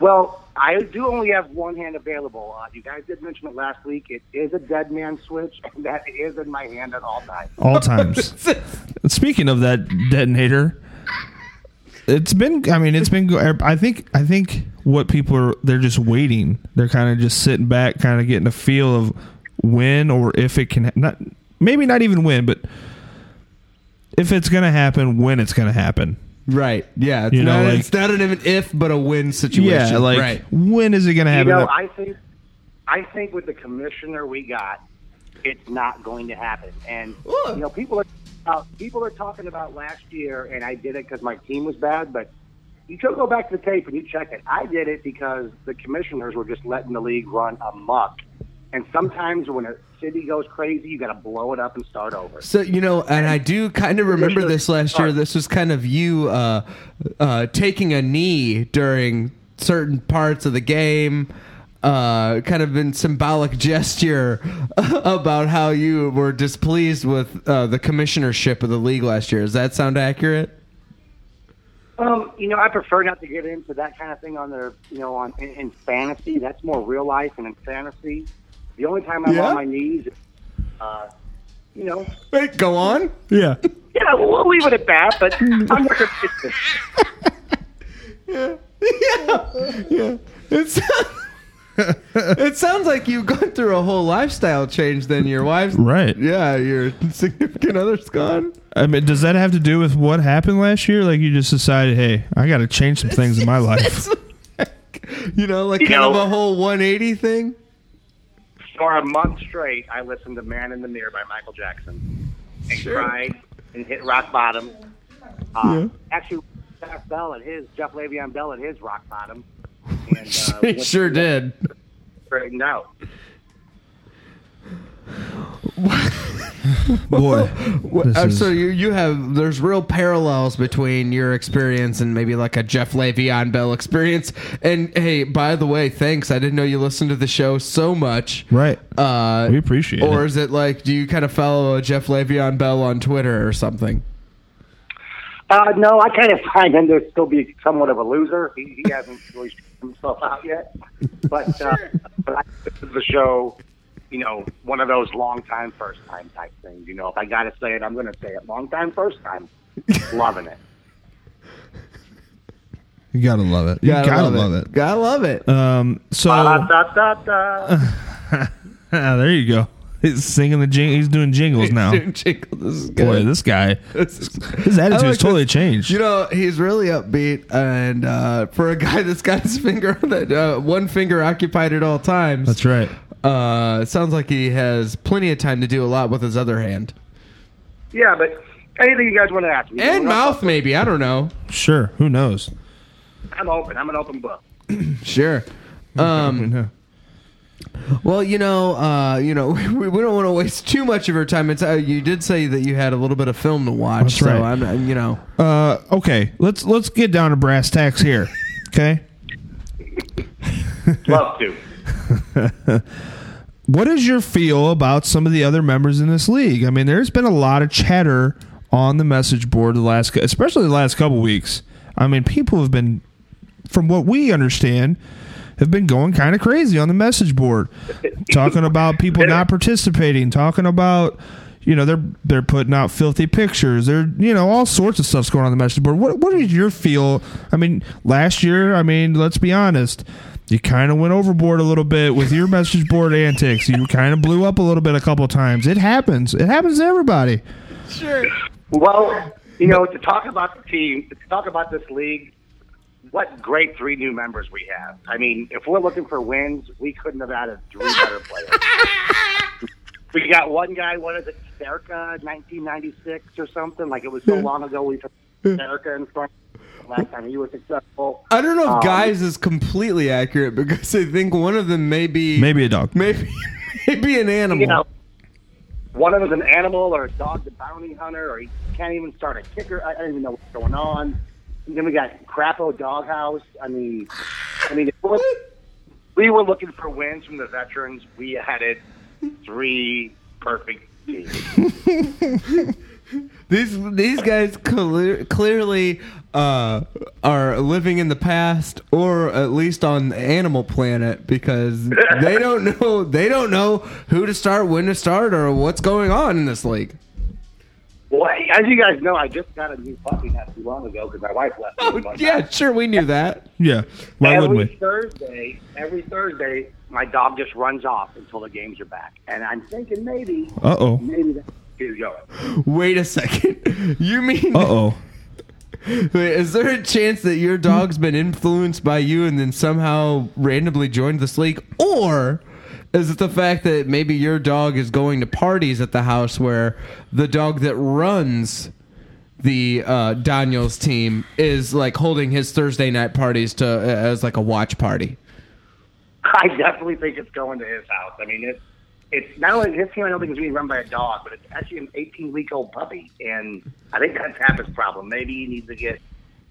Well, I do only have one hand available. Uh, you guys did mention it last week. It is a dead man switch, and that is in my hand at all times. All times. Speaking of that detonator, it's been. I mean, it's been. I think. I think what people are. They're just waiting. They're kind of just sitting back, kind of getting a feel of when or if it can. Not maybe not even when, but if it's going to happen, when it's going to happen. Right? Yeah. It's You know, not, like- it's not an even if, but a win situation. Yeah, like right. when is it going to You happen? know, I think, I think with the commissioner we got, it's not going to happen. And Ooh. you know, people are uh, people are talking about last year, and I did it because my team was bad. But you should go back to the tape and you check it. I did it because the commissioners were just letting the league run amok. And sometimes when a city goes crazy, you got to blow it up and start over. So you know, and I do kind of remember this last year. This was kind of you uh, uh, taking a knee during certain parts of the game. Uh, kind of in symbolic gesture about how you were displeased with uh, the commissionership of the league last year. Does that sound accurate? Um, you know, I prefer not to get into that kind of thing on their, you know, on in, in fantasy. That's more real life, and in fantasy, the only time I'm Yeah? on my knees, uh, you know, Wait, go on. yeah. yeah, we'll leave it at that. But I'm not going to. yeah. It sounds, it sounds like you've gone through a whole lifestyle change. Then your wife's Right. Yeah, your significant other's gone. I mean, does that have to do with what happened last year? Like you just decided, hey, I got to change some things in my life. you know, like You kind of a whole 180 thing. For a month straight, I listened to "Man in the Mirror" by Michael Jackson and cried and hit rock bottom. Uh, Actually, Jeff Bell at his Jeff Le'Veon Bell at his rock bottom, and uh, He sure did. straightened out. Boy, this Uh, is- so you you have there's real parallels between your experience and maybe like a Jeff Le'Veon Bell experience. And hey, by the way, thanks. I didn't know you listened to the show so much. right. Uh, We appreciate it. or it. is it like do you kind of follow a Jeff Le'Veon Bell on Twitter or something? Uh, no, I kind of find him to still be somewhat of a loser. He, he hasn't really figured himself out yet. But, uh, but I think the show, you know, one of those long time, first time type things. You know, if I got to say it, I'm going to say it. Long time, first time. Loving it. You gotta love it. You gotta, love, it. Gotta love it. Um, so Da, da, da, da. ah, there you go. He's singing the jing. He's doing jingles now. Jingle, this is good. Boy, this guy, his I attitude's like totally this. changed. You know, he's really upbeat, and uh, for a guy that's got his finger that uh, one finger occupied at all times, That's right. Uh, it sounds like he has plenty of time to do a lot with his other hand yeah, but anything you guys want to ask me? and mouth, maybe. I don't know. Sure. Who knows? I'm open. I'm an open book. Sure. Um, well, you know, uh, you know, we, we don't want to waste too much of our time. It's uh, you did say that you had a little bit of film to watch, That's so right. I'm, I'm, you know, Uh, okay. Let's let's get down to brass tacks here. Okay. Love to. What is your feel about some of the other members in this league? I mean, there's been a lot of chatter on the message board the last, especially the last couple weeks. I mean, people have been, from what we understand, have been going kind of crazy on the message board, talking about people not participating, talking about, you know, they're they're putting out filthy pictures. They're you know all sorts of stuff's going on the message board. What what is your feel? I mean, last year, I mean, let's be honest. You kind of went overboard a little bit with your message board antics. You kind of blew up a little bit a couple times. It happens. It happens to everybody. Sure. Well, you know, to talk about the team, to talk about this league, what great three new members we have. I mean, if we're looking for wins, we couldn't have added three better players. we got one guy, what is it, Sterka, 1996 or something? Like it was so long ago we took Sterka in front last time he was successful. I don't know if Um, guys is completely accurate because I think one of them may be Maybe a dog. maybe maybe an animal. You know, one of them is an animal or a dog, the bounty hunter, or he can't even start a kicker. I, I don't even know what's going on. And then we got Crapo Doghouse. I mean, I mean, if we're- were looking for wins from the veterans. We added three perfect teams. These these guys clear, clearly uh, are living in the past, or at least on Animal Planet, because they don't know they don't know who to start, when to start, or what's going on in this league. Well, as you guys know, I just got a new puppy not too long ago because my wife left me. Oh, one yeah, time. sure, we knew that. Yeah. Why every wouldn't we? Thursday, every Thursday, my dog just runs off until the games are back, and I'm thinking maybe, Uh oh. maybe that's where going. Wait a second, you mean? Uh oh. Wait, is there a chance that your dog's been influenced by you and then somehow randomly joined this league? Or is it the fact that maybe your dog is going to parties at the house where the dog that runs the uh, Daniels team is like holding his Thursday night parties to as like a watch party? I definitely think it's going to his house. I mean, it's it's not only this team. I don't think it's being run by a dog, but it's actually an 18 week old puppy, and I think that's half his problem. Maybe he needs to get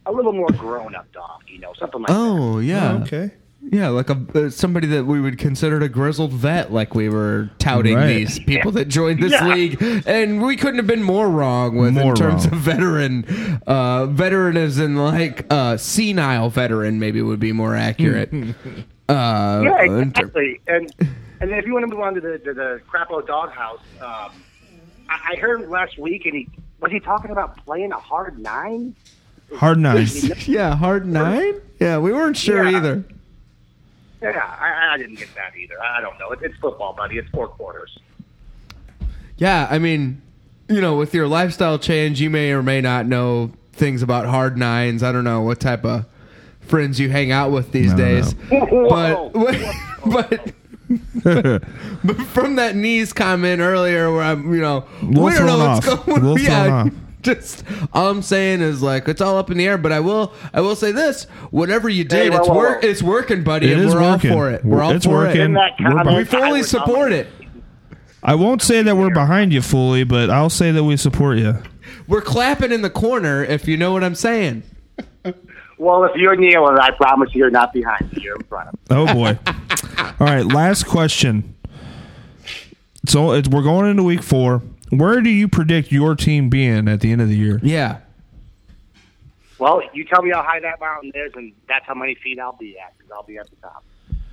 a little more grown up dog. You know, something like that. Oh yeah, Okay. yeah, like a uh, somebody that we would consider a grizzled vet, like we were touting Right. these people that joined this Yeah. league, and we couldn't have been more wrong with More in terms wrong. of veteran. Uh, veteran is in like uh, senile veteran, maybe would be more accurate. uh, Yeah, in ter- exactly. And and then if you want to move on to the to the Crapo Doghouse, um, I, I heard him last week, and he was he talking about playing a hard nine. Hard nine, yeah, hard nine. Yeah, we weren't sure Yeah. either. Yeah, I, I didn't get that either. I don't know. It, it's football, buddy. It's four quarters. Yeah, I mean, you know, with your lifestyle change, you may or may not know things about hard nines. I don't know what type of friends you hang out with these No, no. days. Whoa. But but but from that knees comment earlier, where I'm, you know, Little we don't know what's off. going. Little thrown yeah, just all I'm saying is like it's all up in the air. But I will I will say this: whatever you Hey, did, whoa, it's whoa, work. whoa. It's working, buddy. It and is we're working. all for it. We're all It's for working. it. In that We're comment, behind- We fully would- support it. I won't say that we're behind you fully, but I'll say that we support you. We're clapping in the corner, if you know what I'm saying. Well, if you're kneeling, I promise you, you're not behind me. You're in front of me. Oh boy. All right, last question. So it's, we're going into week four. Where do you predict your team being at the end of the year? Yeah. Well, you tell me how high that mountain is, and that's how many feet I'll be at. Because I'll be at the top.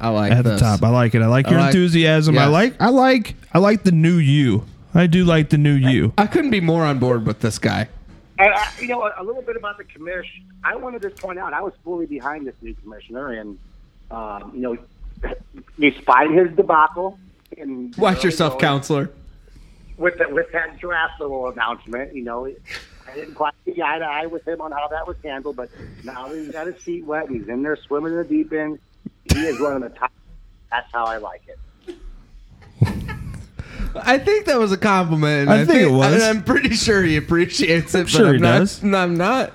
I like At this. the top, I like it. I like I your like- enthusiasm. I like. I like. I like the new you. I do like the new you. I couldn't be more on board with this guy. And, uh, you know, a, a little bit about the commission. I wanted to point out I was fully behind this new commissioner, and um, you know, despite his debacle. And Watch yourself, counselor. with the, with that draft little announcement, you know, I didn't quite see eye to eye with him on how that was handled, but now that he's got his feet wet and he's in there swimming in the deep end, he is running the top. That's how I like it. I think that was a compliment. and I think it was. and I'm pretty sure he appreciates it. but sure I'm he not, does. I'm not.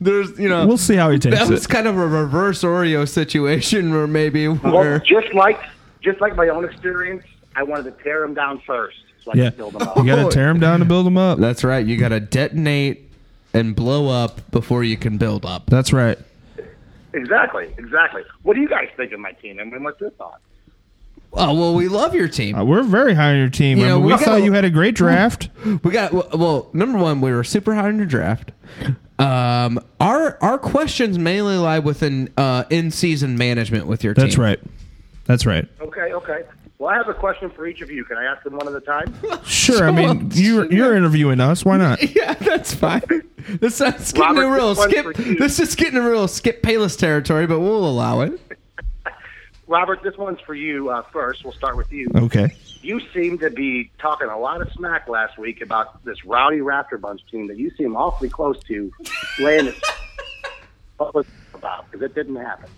There's, you know, We'll see how he takes it. that was it. kind of a reverse Oreo situation, where maybe Well, where just like just like my own experience, I wanted to tear him down first so I Yeah, could build him up. you got to oh. tear him down to build him up. that's right. You got to detonate and blow up before you can build up. That's right. Exactly, exactly. What do you guys think of my team? I mean, what's your thought? Oh well, we love your team. Uh, we're very high on your team. You I know, mean, we we thought gotta- you had a great draft. We got well, well. Number one, we were super high in your draft. Um, our our questions mainly lie within uh, in season management with your team. That's right. That's right. Okay, okay. Well, I have a question for each of you. Can I ask them one at a time? Sure. I mean, you're you're interviewing us. Why not? Yeah, that's fine. This is getting Robert, a real this one's skip. for you. This is getting a real skip Bayless territory, but we'll allow it. Robert, this one's for you uh, first. We'll start with you. Okay. You seem to be talking a lot of smack last week about this rowdy Raptor Bunch team that you seem awfully close to laying what was about because it didn't happen.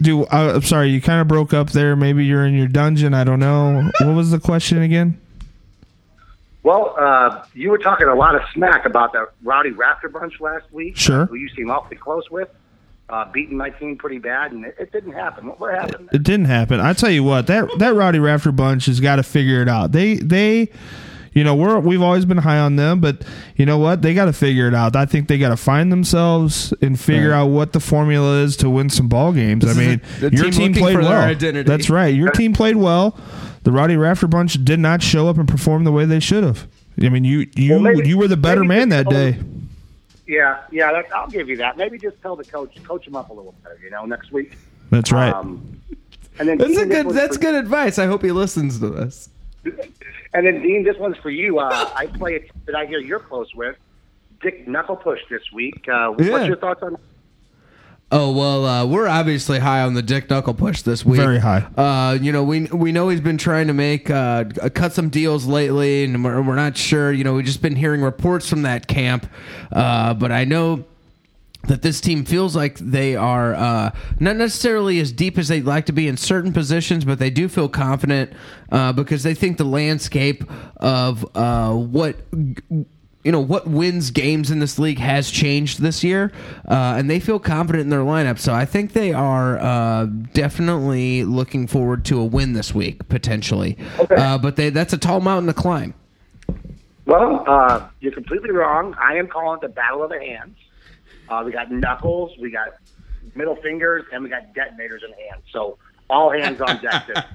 Do uh, I'm sorry, you kind of broke up there. Maybe you're in your dungeon. I don't know. What was the question again? Well, uh, you were talking a lot of smack about the rowdy Raptor Bunch last week. Sure. Who you seem awfully close with, uh, beating my team pretty bad, and it, it didn't happen. What, what happened? It didn't happen. I tell you what, that that Rowdy Rafter bunch has got to figure it out. They they, you know, we're we've always been high on them, but you know what? They got to figure it out. I think they got to find themselves and figure Right. out what the formula is to win some ball games. This I mean, a- a your team team played well. identity. That's right. Your team played well. The Rowdy Rafter bunch did not show up and perform the way they should have. I mean, you you Well, maybe- you were the better man that tell- day. Yeah, yeah, that, I'll give you that. Maybe just tell the coach, coach him up a little better. You know, next week. That's right. Um, and then That's a good. That's for- good advice. I hope he listens to this. And then Dean, this one's for you. Uh, I play a team that I hear you're close with, Dick Knuckle Push this week. Uh, Yeah. What's your thoughts on? Oh well, uh, we're obviously high on the Dick Knuckle push this week. Very high. Uh, you know, we we know he's been trying to make uh, cut some deals lately, and we're, we're not sure. You know, we've just been hearing reports from that camp, uh, but I know that this team feels like they are uh, not necessarily as deep as they'd like to be in certain positions, but they do feel confident uh, because they think the landscape of uh, what you know what wins games in this league has changed this year, uh, and they feel confident in their lineup. So I think they are uh, definitely looking forward to a win this week potentially. Okay. Uh, but they, that's a tall mountain to climb. Well, uh, you're completely wrong. I am calling it the Battle of the Hands. Uh, we got knuckles, we got middle fingers, and we got detonators in hand. So all hands on deck.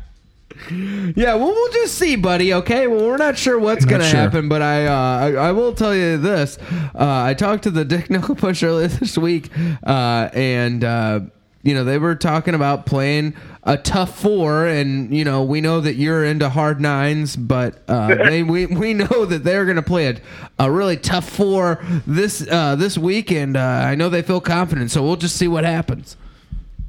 this. Yeah, well, we'll just see, buddy. Okay, well, we're not sure what's Not going to sure. happen, but I, uh, I, I will tell you this. Uh, I talked to the Dick Knuckle Push earlier this week, uh, and uh, you know they were talking about playing a tough four, and you know we know that you're into hard nines, but uh, they, we we know that they're going to play a, a really tough four this uh, this week, and uh, I know they feel confident. So we'll just see what happens.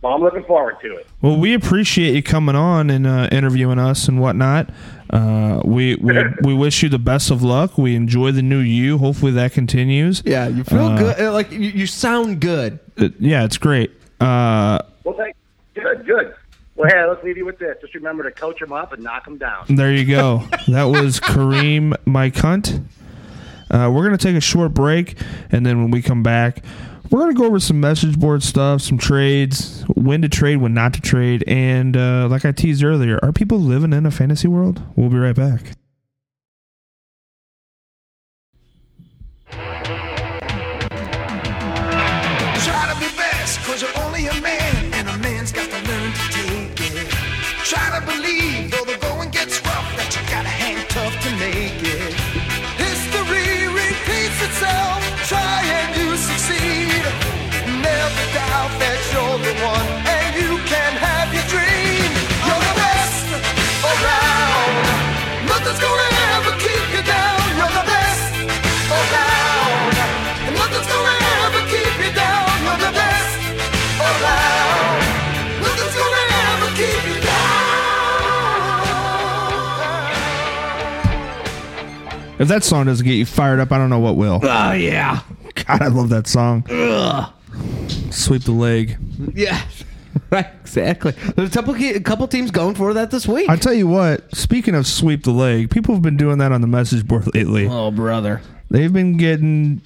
Well, I'm looking forward to it. Well, we appreciate you coming on and uh, interviewing us and whatnot. Uh, we we we wish you the best of luck. We enjoy the new you. Hopefully that continues. Yeah, you feel Uh, good. uh, Like you, you sound good. Uh, yeah, it's great. Uh, Well, thank Good, good. Well, hey, let's leave you with this. Just remember to coach them up and knock them down. there you go. that was Kareem, my cunt. Uh, we're gonna take a short break, and then when we come back, we're gonna go over some message board stuff, some trades, when to trade, when not to trade, and uh, like I teased earlier, are people living in a fantasy world? We'll be right back. If that song doesn't get you fired up, I don't know what will. Oh yeah, God, I love that song. Ugh. Sweep the leg. yeah. Right, exactly. There's a couple, a couple teams going for that this week. I tell you what. Speaking of sweep the leg, people have been doing that on the message board lately. oh brother. They've been getting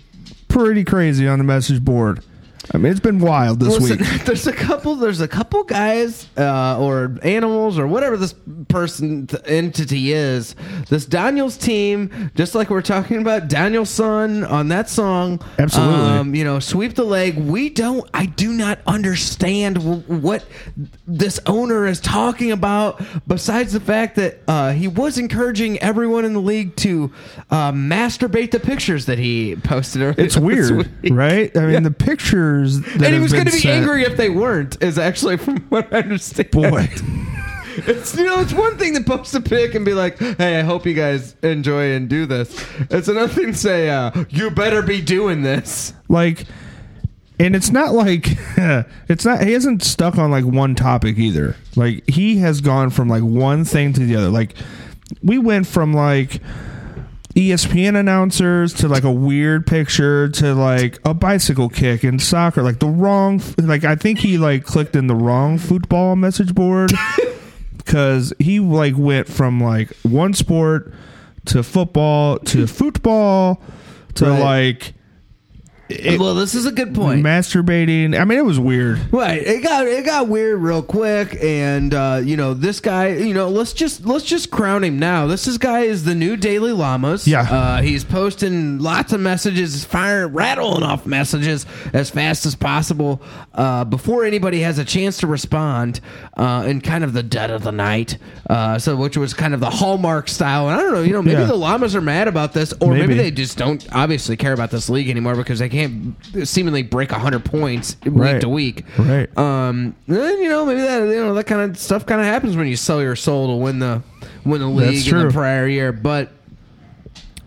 pretty crazy on the message board. I mean, it's been wild this Listen, week. there's a couple. There's a couple guys uh, or animals or whatever this person th- entity is. This Daniel's team, just like we're talking about Daniel-san on that song. Absolutely. Um, you know, sweep the leg. We don't. I do not understand w- what this owner is talking about. Besides the fact that uh, he was encouraging everyone in the league to uh, masturbate the pictures that he posted. earlier It's weird, right? I mean, the pictures. That and he was going to be angry if they weren't. Is actually from what I understand. Boy, it's you know it's one thing to post a pic and be like, "Hey, I hope you guys enjoy and do this." It's another thing to say, uh, "You better be doing this." like, and it's not like it's not. He hasn't stuck on like one topic either. Like he has gone from like one thing to the other. Like we went from like. ESPN announcers to like a weird picture to like a bicycle kick in soccer, like the wrong, like I think he like clicked in the wrong football message board because he like went from like one sport to football to football to Right. like it- well, this is a good point. masturbating. I mean, it was weird. Right, it got it got weird real quick, and uh, you know this guy. You know, let's just let's just crown him now. This is guy is the new Daily Llamas. Yeah. uh, he's posting lots of messages, firing rattling off messages as fast as possible uh, before anybody has a chance to respond. Uh, in kind of the dead of the night, uh, so which was kind of the hallmark style. And I don't know, you know, maybe Yeah. the Llamas are mad about this, or maybe, Maybe. they just don't obviously care about this league anymore because they can't seemingly break hundred points week Right. to week. Right. Um, then, you know, maybe that you know that kind of stuff kind of happens when you sell your soul to win the win the league in the prior year. But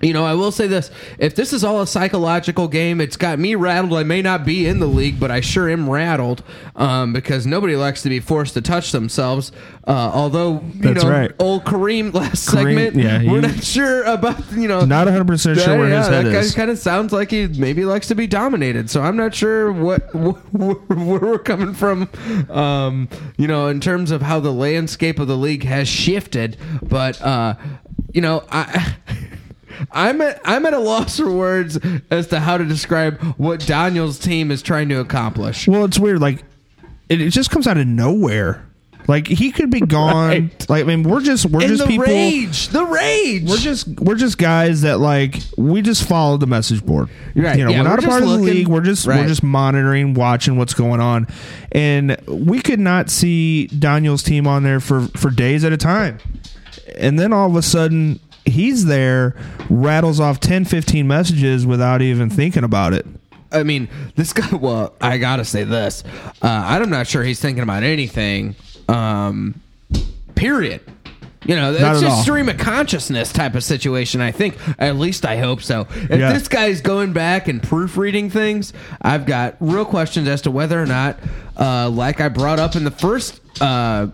you know, I will say this: if this is all a psychological game, it's got me rattled. I may not be in the league, but I sure am rattled um, because nobody likes to be forced to touch themselves. Uh, although, you That's know, right. old Kareem last Kareem, segment, yeah, we're not sure about you know Not 100% sure where his head that is. kind of sounds like he maybe likes to be dominated. So I'm not sure what wh- wh- where we're coming from, um, you know, in terms of how the landscape of the league has shifted. But uh, you know, I. I'm at I'm at a loss for words as to how to describe what Daniel's team is trying to accomplish. Well, it's weird. Like it, it just comes out of nowhere. Like he could be gone. Right. Like I mean, we're just we're And just the people. rage, the rage. We're just we're just guys that like we just follow the message board. Right, You know, yeah, we're not we're a part just of the looking- league. We're just Right. we're just monitoring, watching what's going on. And we could not see Daniel's team on there for for days at a time. And then all of a sudden he's there, rattles off 10 15 messages without even thinking about it. I mean, this guy. Well, I gotta say this. Uh, I'm not sure he's thinking about anything. Um, period. You know, it's just all. stream of consciousness type of situation. I think. At least I hope so. If Yeah. this guy's going back and proofreading things, I've got real questions as to whether or not, uh, like I brought up in the first. Uh,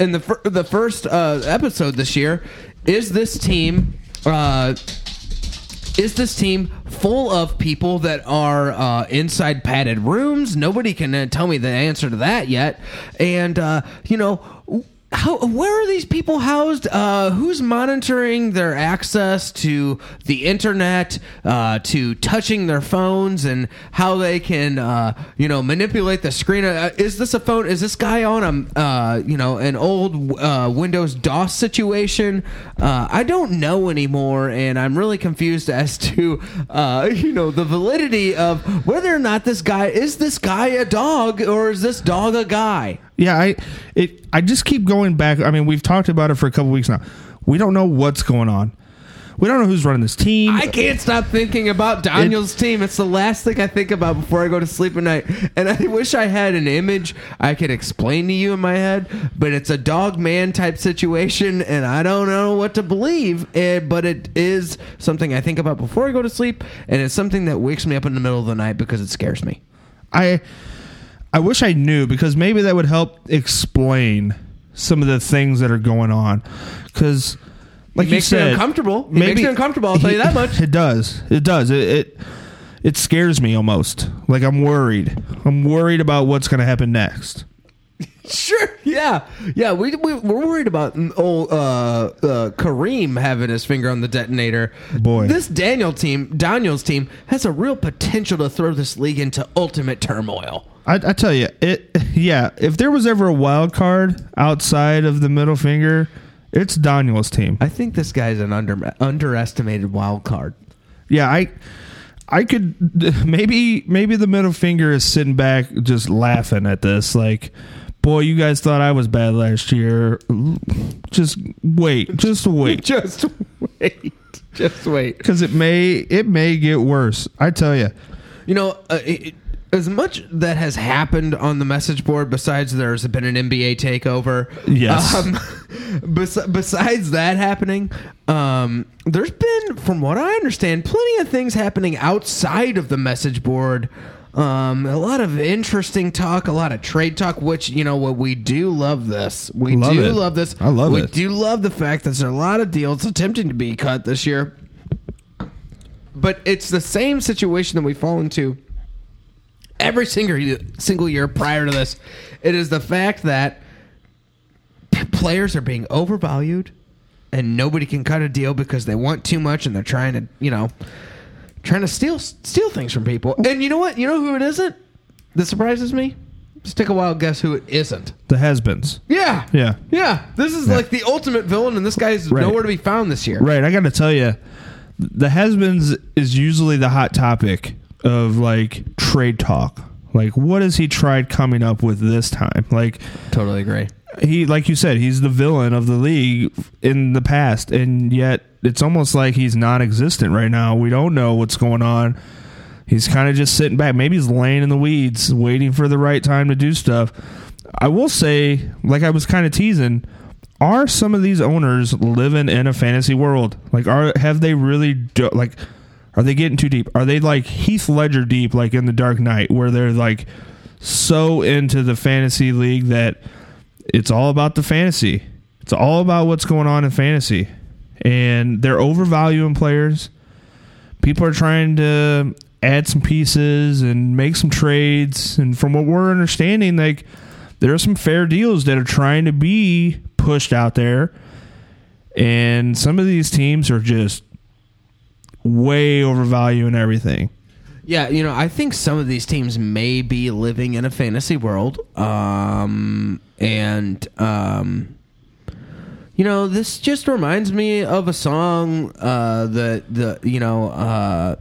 in the fir- the first uh, episode this year, is this team uh, is this team full of people that are uh, inside padded rooms? Nobody can uh, tell me the answer to that yet. And uh, you know, how where are these people housed? Uh, who's monitoring their access to the internet, uh, to touching their phones, and how they can uh, you know manipulate the screen? Uh, is this a phone? Is this guy on a uh, you know an old uh, Windows DOS situation? Uh, I don't know anymore, and I'm really confused as to uh, you know the validity of whether or not this guy is this guy a dog or is this dog a guy? Yeah, I it I just keep going back. I mean, we've talked about it for a couple weeks now. We don't know what's going on. We don't know who's running this team. I can't stop thinking about Daniel's team. It's the last thing I think about before I go to sleep at night. And I wish I had an image I could explain to you in my head, but it's a dog man type situation, and I don't know what to believe. eh, but it is something I think about before I go to sleep, and it's something that wakes me up in the middle of the night because it scares me. I I wish I knew because maybe that would help explain some of the things that are going on. Because like you makes me said, uncomfortable. He makes me uncomfortable, I'll tell you that much. It does. It does. It, it it scares me almost. Like I'm worried. I'm worried about what's going to happen next. Sure. Yeah. Yeah. We, we we're worried about old uh, uh, Kareem having his finger on the detonator. Boy. this Daniel team, Daniel's team, has a real potential to throw this league into ultimate turmoil. I, I tell you, it. Yeah, if there was ever a wild card outside of the middle finger, it's Daniel's team. I think this guy's an under underestimated wild card. Yeah, I. I could maybe maybe the middle finger is sitting back just laughing at this like boy you guys thought I was bad last year just wait just wait Just wait. Just wait. cuz it may it may get worse I tell you You know, uh, it, as much that has happened on the message board, besides there's been an NBA takeover. Yes. Um, bes- besides that happening, um, there's been, from what I understand, plenty of things happening outside of the message board. Um, a lot of interesting talk, a lot of trade talk, which you know what we do love this. We Love do it. love this. I love we it. We do love the fact that there's a lot of deals attempting to be cut this year. But it's the same situation that we fall into every single single year prior to this. It is the fact that players are being overvalued, and nobody can cut a deal because they want too much, and they're trying to, you know, trying to steal steal things from people. And you know what? You know who it isn't? That surprises me. Just take a wild guess who it isn't. the has-beens Yeah, Yeah. yeah. This is Yeah. like the ultimate villain, and this guy's Right. nowhere to be found this year. Right, I got to tell you, the has-beens is usually the hot topic of like trade talk. Like, what has he tried coming up with this time? Like, Totally agree. he, like you said, he's the villain of the league in the past, and yet it's almost like he's non-existent right now. We don't know what's going on. He's kind of just sitting back. Maybe he's laying in the weeds, waiting for the right time to do stuff. I will say, like I was kind of teasing, are some of these owners living in a fantasy world? Like, are have they really do, like? Are they getting too deep? Are they like Heath Ledger deep, like in the Dark Knight, where they're like so into the fantasy league that it's all about the fantasy. It's all about what's going on in fantasy, and they're overvaluing players. People are trying to add some pieces and make some trades, and from what we're understanding, like there are some fair deals that are trying to be pushed out there, and some of these teams are just way overvaluing everything. Yeah, you know, I think some of these teams may be living in a fantasy world. Um, and, um, you know, this just reminds me of a song uh, that, the, you know, uh,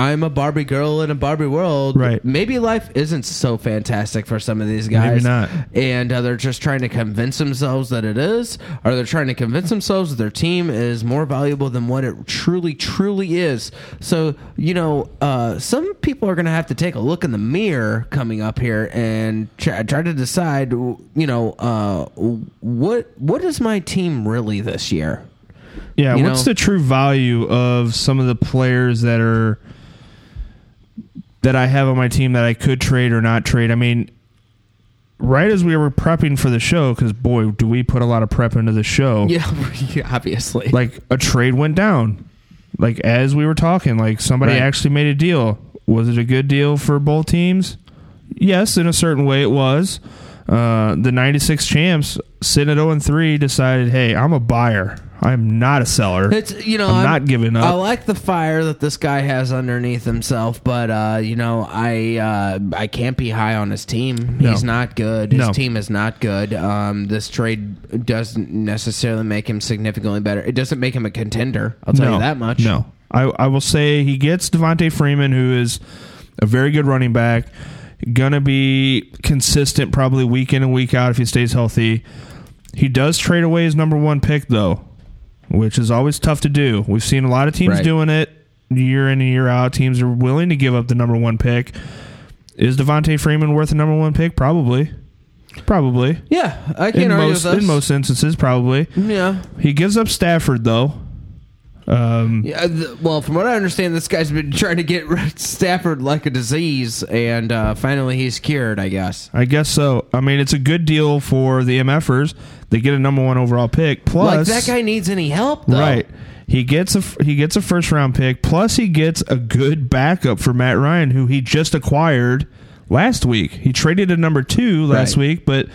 I'm a Barbie girl in a Barbie world. Right. Maybe life isn't so fantastic for some of these guys. Maybe not. And uh, they're just trying to convince themselves that it is, or they're trying to convince themselves that their team is more valuable than what it truly, truly is. So, you know, uh, some people are going to have to take a look in the mirror coming up here and try, try to decide, you know, uh, what what is my team really this year? Yeah, You what's know? the true value of some of the players that are that I have on my team that I could trade or not trade? I mean, right as we were prepping for the show, because boy, do we put a lot of prep into the show. Yeah, obviously. Like a trade went down. Like as we were talking, like somebody Right. actually made a deal. Was it a good deal for both teams? Yes, in a certain way it was. Uh, the 96 champs sitting at 0 and 3 decided, hey, I'm a buyer. I'm not a seller. It's you know I'm not giving up. I like the fire that this guy has underneath himself, but uh, you know I uh, I can't be high on his team. No. He's not good. His No. team is not good. Um, this trade doesn't necessarily make him significantly better. It doesn't make him a contender. I'll tell no, you that much. No, I, I will say he gets Devonta Freeman, who is a very good running back, gonna be consistent probably week in and week out if he stays healthy. He does trade away his number one pick though, which is always tough to do. We've seen a lot of teams Right. doing it year in and year out. Teams are willing to give up the number one pick. Is Devonta Freeman worth a number one pick? Probably. Probably. Yeah, I can't In argue most with us. in most instances, probably. yeah, He gives up Stafford though. Um, Yeah, th- well, from what I understand, this guy's been trying to get Stafford like a disease, and uh, finally he's cured. I guess. I guess so. I mean, it's a good deal for the MFers. They get a number one overall pick. Plus, like that guy needs any help, though. right? He gets a he gets a first round pick. Plus, he gets a good backup for Matt Ryan, who he just acquired last week. He traded a number two last Right. week, but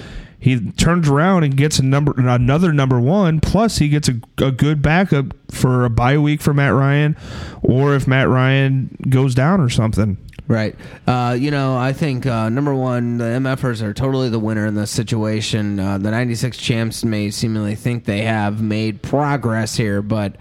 he turns around and gets a number another number one. Plus, he gets a, a good backup for a bye week for Matt Ryan, or if Matt Ryan goes down or something. Right. Uh, you know, I think uh, number one, the MFers are totally the winner in this situation. Uh, the 96 champs may seemingly think they have made progress here, but.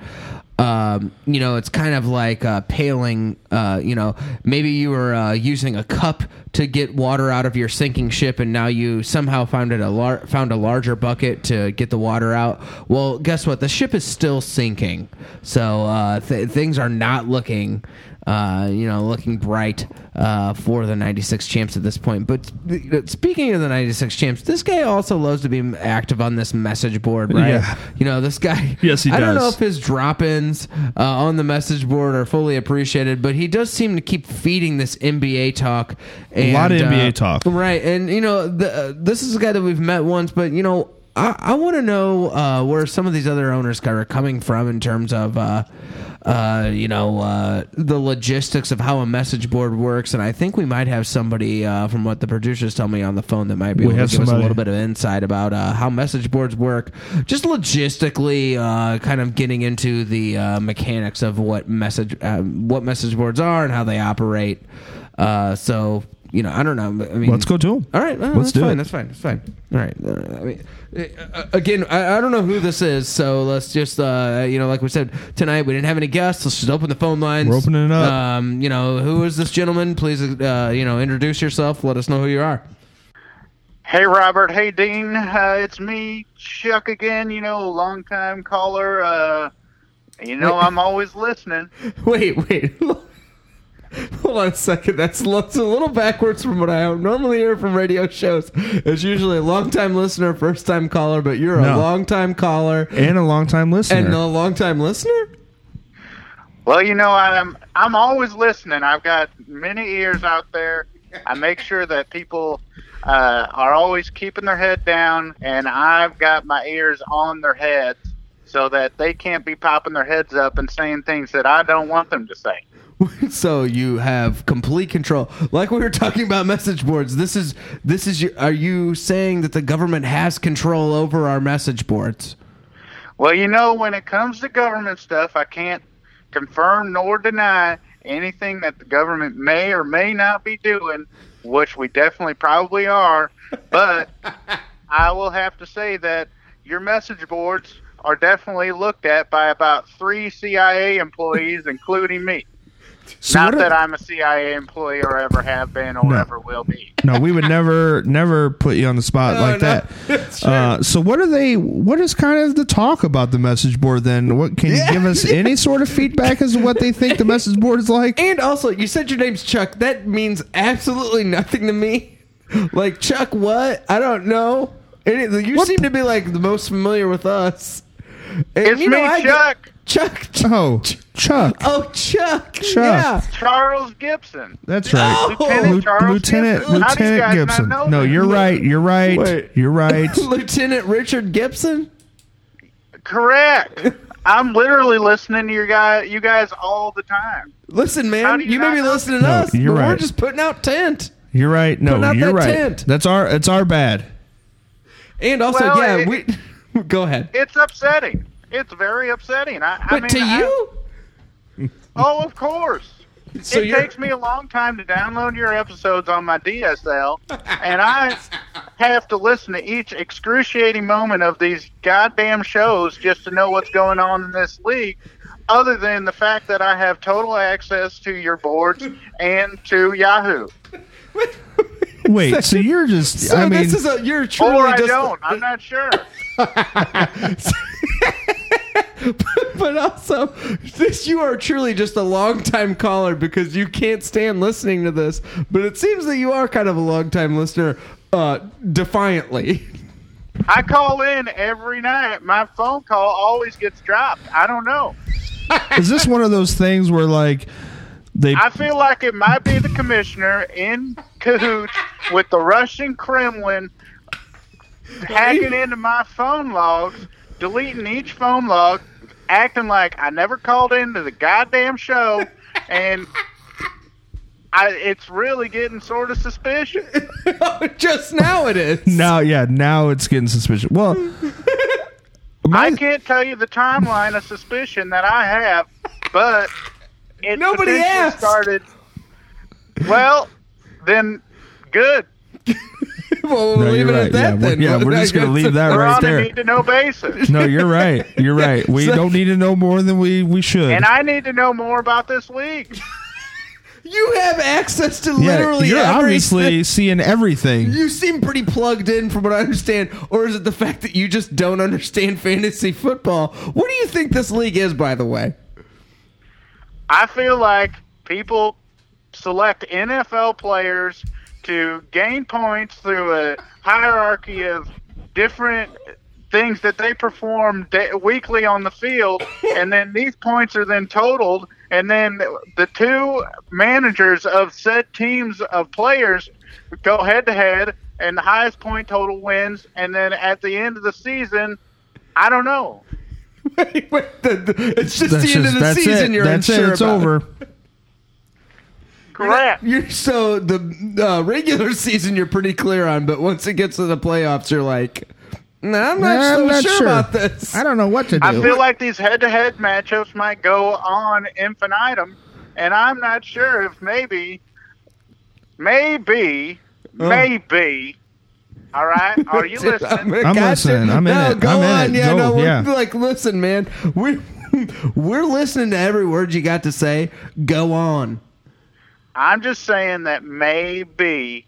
Um, you know, it's kind of like uh, paling. Uh, you know, maybe you were uh, using a cup to get water out of your sinking ship, and now you somehow found it a lar- found a larger bucket to get the water out. Well, guess what? The ship is still sinking, so uh, th- things are not looking uh, you know, looking bright uh, for the 96 champs at this point. But sp- speaking of the 96 champs, this guy also loves to be active on this message board, right? Yeah. You know, this guy. Yes, he does I don't know if his drop ins uh, on the message board are fully appreciated, but he does seem to keep feeding this NBA talk. And, lot of uh, NBA talk. Right. And, you know, the, uh, this is a guy that we've met once, but, you know, I, I want to know uh, where some of these other owners are coming from in terms of, uh, uh, you know, uh, the logistics of how a message board works. And I think we might have somebody uh, from what the producers tell me on the phone that might be We able to give us a little bit of insight about uh, how message boards work, just logistically, uh, kind of getting into the uh, mechanics of what message uh, what message boards are and how they operate. Uh, so you know, I don't know. I mean, Let's go to him. all right, well, Let's that's do fine. it. That's fine. That's fine. All right. Uh, I mean, uh, again, I, I don't know who this is, so let's just, uh, you know, like we said tonight, we didn't have any guests. Let's just open the phone lines. We're opening it up. Um, you know, who is this gentleman? Please, uh, you know, introduce yourself. Let us know who you are. Hey, Robert. Hey, Dean. Uh, it's me, Chuck again. You know, long time caller. Uh, you know, Wait. I'm always listening. Wait, wait. Hold on a second. That's, that's a little backwards from what I normally hear from radio shows. It's usually a long time listener, first time caller, but you're a long time caller And a longtime listener. and a long time listener. Well, you know, I'm I'm always listening. I've got many ears out there. I make sure that people uh, are always keeping their head down, and I've got my ears on their heads so that they can't be popping their heads up and saying things that I don't want them to say. so you have complete control like we were talking about message boards this is this is your, are you saying that the government has control over our message boards Well, you know, when it comes to government stuff, I can't confirm nor deny anything that the government may or may not be doing, which we definitely probably are. But I will have to say that your message boards are definitely looked at by about three CIA employees, including me. So not what that are- I'm a CIA employee or ever have been or No. ever will be. no, we would never, never put you on the spot like no. that. Uh, so, what are they? What is kind of the talk about the message board? Then, what can Yeah, you give us any sort of feedback as to what they think the message board is like? and also you said your name's chuck that means absolutely nothing to me like chuck what i don't know Any, you What seem to be like the most familiar with us And, It's you know, me, I get- Chuck. chuck Ch- Oh, Chuck. oh chuck Chuck. yeah Charles Gibson. That's right. Lieutenant Lu- Charles Lieutenant Gibson. How Lieutenant Gibson. No, that? you're right. You're right. Wait. You're right. lieutenant richard gibson Correct. I'm literally listening to your guy, you guys all the time. Listen, man, you, you may be listening to No, us, you're but we're just putting out tent. You're right. No, out you're that right. tent. That's our. It's our bad. And also, Well, yeah, it- we go ahead. It's upsetting. It's very upsetting. I, I But mean, to I- you, oh, of course. So it you're- takes me a long time to download your episodes on my DSL, and I have to listen to each excruciating moment of these goddamn shows just to know what's going on in this league. Other than the fact that I have total access to your boards and to Yahoo, Wait. So you're just. so I mean, this is a you're truly or I just. don't. I'm not sure. but also, this you are truly just a long time caller because you can't stand listening to this. But it seems that you are kind of a long time listener, uh, defiantly. I call in every night. My phone call always gets dropped. I don't know. is this one of those things where like they I feel like it might be the commissioner in cahoots with the Russian Kremlin hacking into my phone logs, deleting each phone log, acting like I never called into the goddamn show, and I, it's really getting sort of suspicious. Just now it is. now yeah now it's getting suspicious. Well, I can't tell you the timeline of suspicion that I have, but it Nobody asked. started. Well, then good. well, we'll No, leave you're it right. at that Yeah, then. we're- yeah, we're just gonna leave that We're right on there. a need to know basis. no, you're right. You're right. We So- don't need to know more than we we should. And I need to know more about this league. You have access to yeah, literally you're everything. obviously seeing everything. You seem pretty plugged in from what I understand. Or is it the fact that you just don't understand fantasy football? What do you think this league is, by the way? I feel like people select NFL players to gain points through a hierarchy of different things that they perform da- weekly on the field, and then these points are then totaled, and then the two managers of said teams of players go head to head, and the highest point total wins, and then at the end of the season, I don't know. Wait, wait, the- the- it's just That's the end just- of the season. it. You're That's unsure it. It's about. over. Correct. You're so the uh, regular season you're pretty clear on, but once it gets to the playoffs, you're like, nah, I'm not, Nah, so I'm not sure, sure. about this. I don't know what to do. I feel like these head-to-head matchups might go on infinitum, and I'm not sure if maybe, maybe, Oh. maybe. All right, are you listening? gonna- I'm listening. I'm in no, it. Go I'm in on. it. Yeah, Go, no, we're yeah. like, listen, man, we're we're listening to every word you got to say. Go on. I'm just saying that maybe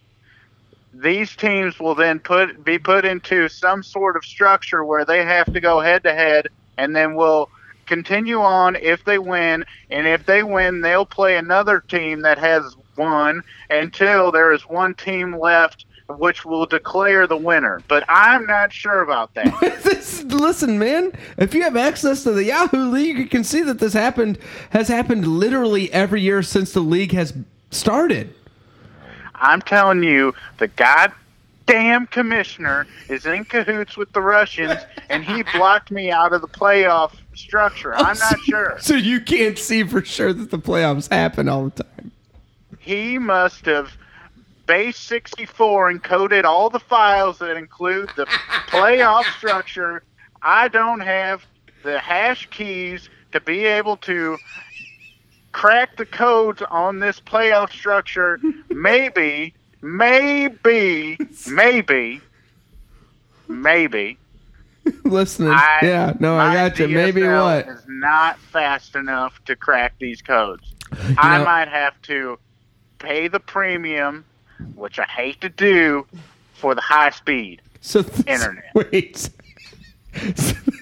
these teams will then put be put into some sort of structure where they have to go head to head, and then we'll continue on if they win. And if they win, they'll play another team that has won until there is one team left, which will declare the winner. But I'm not sure about that. this, listen, man. If you have access to the Yahoo League, you can see that this happened has happened literally every year since the league has started. I'm telling you, the goddamn commissioner is in cahoots with the Russians, and he blocked me out of the playoff structure. Oh, I'm not sure. So you can't see for sure that the playoffs happen all the time. He must have base 64 encoded all the files that include the playoff structure. I don't have the hash keys to be able to crack the codes on this playoff structure. Maybe, maybe, maybe, maybe. Listening. I, yeah, no, I got you. Maybe what? is not fast enough to crack these codes. I know- might have to pay the premium, which I hate to do, for the high speed. So this, Internet. Wait.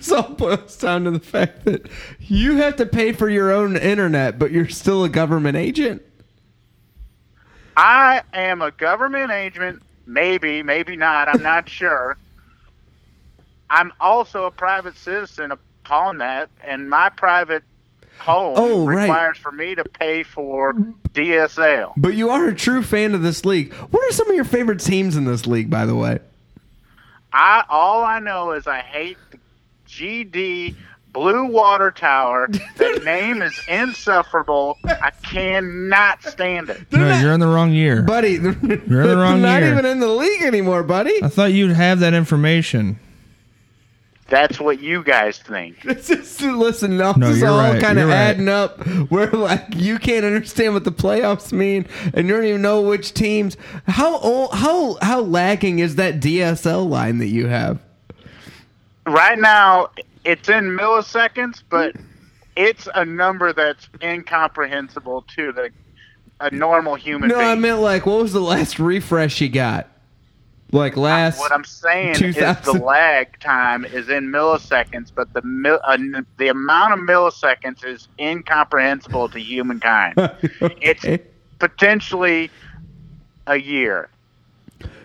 So this all boils down to the fact that you have to pay for your own internet, but you're still a government agent. I am a government agent, maybe, maybe not. I'm not sure. I'm also a private citizen upon that, and my private home Oh, right. requires for me to pay for DSL. But you are a true fan of this league. What are some of your favorite teams in this league, by the way? I all I know is I hate the GD Blue Water Tower. The name is insufferable. I cannot stand it. no, you're in the wrong year. Buddy, you're in the wrong not year. even in the league anymore, buddy. I thought you'd have that information. That's what you guys think. It's just, listen, no, No, this is you're all right, kind of you're right. adding up where like you can't understand what the playoffs mean and you don't even know which teams. How old, how how lagging is that DSL line that you have? Right now, it's in milliseconds, but it's a number that's incomprehensible to the a normal human No, being. I meant like what was the last refresh you got? Like last what I'm saying is the lag time is in milliseconds, but the mil- uh, the amount of milliseconds is incomprehensible to humankind. It's potentially a year.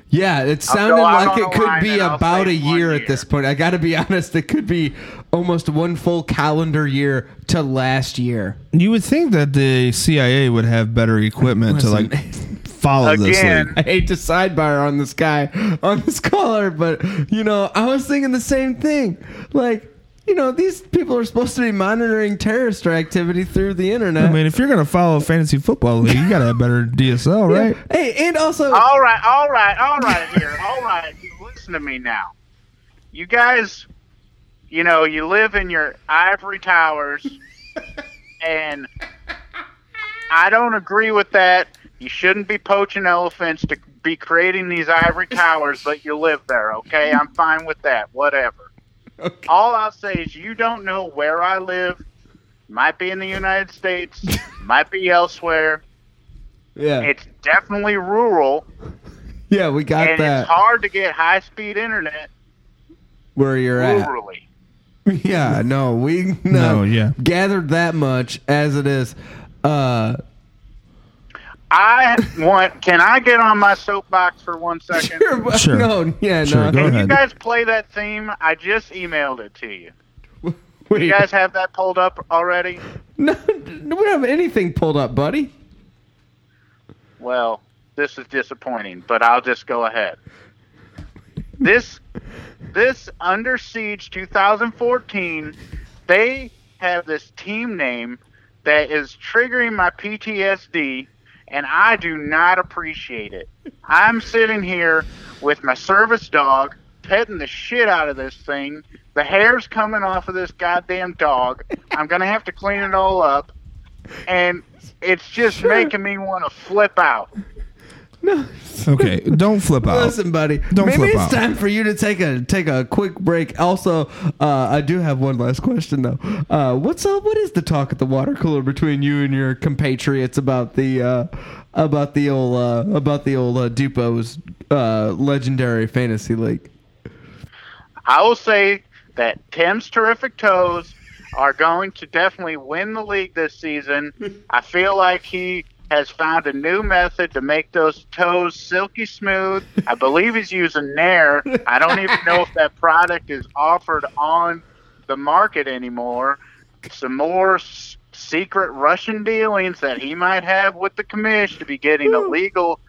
Yeah, it sounded go like it could be about a say one year at this point. I got to be honest, it could be almost one full calendar year to last year. You would think that the CIA would have better equipment to like follow this Again. league. I hate to sidebar on this guy, on this caller, but you know, I was thinking the same thing. Like, you know, these people are supposed to be monitoring terrorist activity through the internet. I mean, if you're gonna follow a fantasy football league, you gotta have better DSL, right? Hey, and also, All right, all right, all right here. All right. Listen to me now. You guys, you know, you live in your ivory towers, and I don't agree with that. You shouldn't be poaching elephants to be creating these ivory towers, but you live there, okay? I'm fine with that. Whatever. All I'll say is you don't know where I live. Might be in the United States, might be elsewhere. yeah, It's definitely rural yeah, we got and that it's hard to get high speed internet where you're at. rurally. Yeah, no, we No, yeah. gathered that much as it is. Uh, I want. Can I get on my soapbox for one second? sure, but- Sure. no, yeah, Sure, no. go Can you guys play that theme? I just emailed it to you. Wait, You guys have that pulled up already? no, we don't have anything pulled up, buddy. Well, this is disappointing, but I'll just go ahead. This this Under Siege 2014, they have this team name that is triggering my PTSD and I do not appreciate it. I'm sitting here with my service dog petting the shit out of this thing. The hair's coming off of this goddamn dog. I'm going to have to clean it all up and it's just making me want to flip out. Okay, don't flip out. Listen, buddy. Don't maybe flip it's out. time for you to take a take a quick break. Also, uh, I do have one last question though. Uh, what's up? What is the talk at the water cooler between you and your compatriots about the uh, about the old uh, about the old uh, Dupo's uh, legendary fantasy league? I will say that Tim's terrific toes are going to definitely win the league this season. I feel like he has found a new method to make those toes silky smooth. I believe he's using Nair. I don't even know if that product is offered on the market anymore. Some more s- secret Russian dealings that he might have with the commission to be getting illegal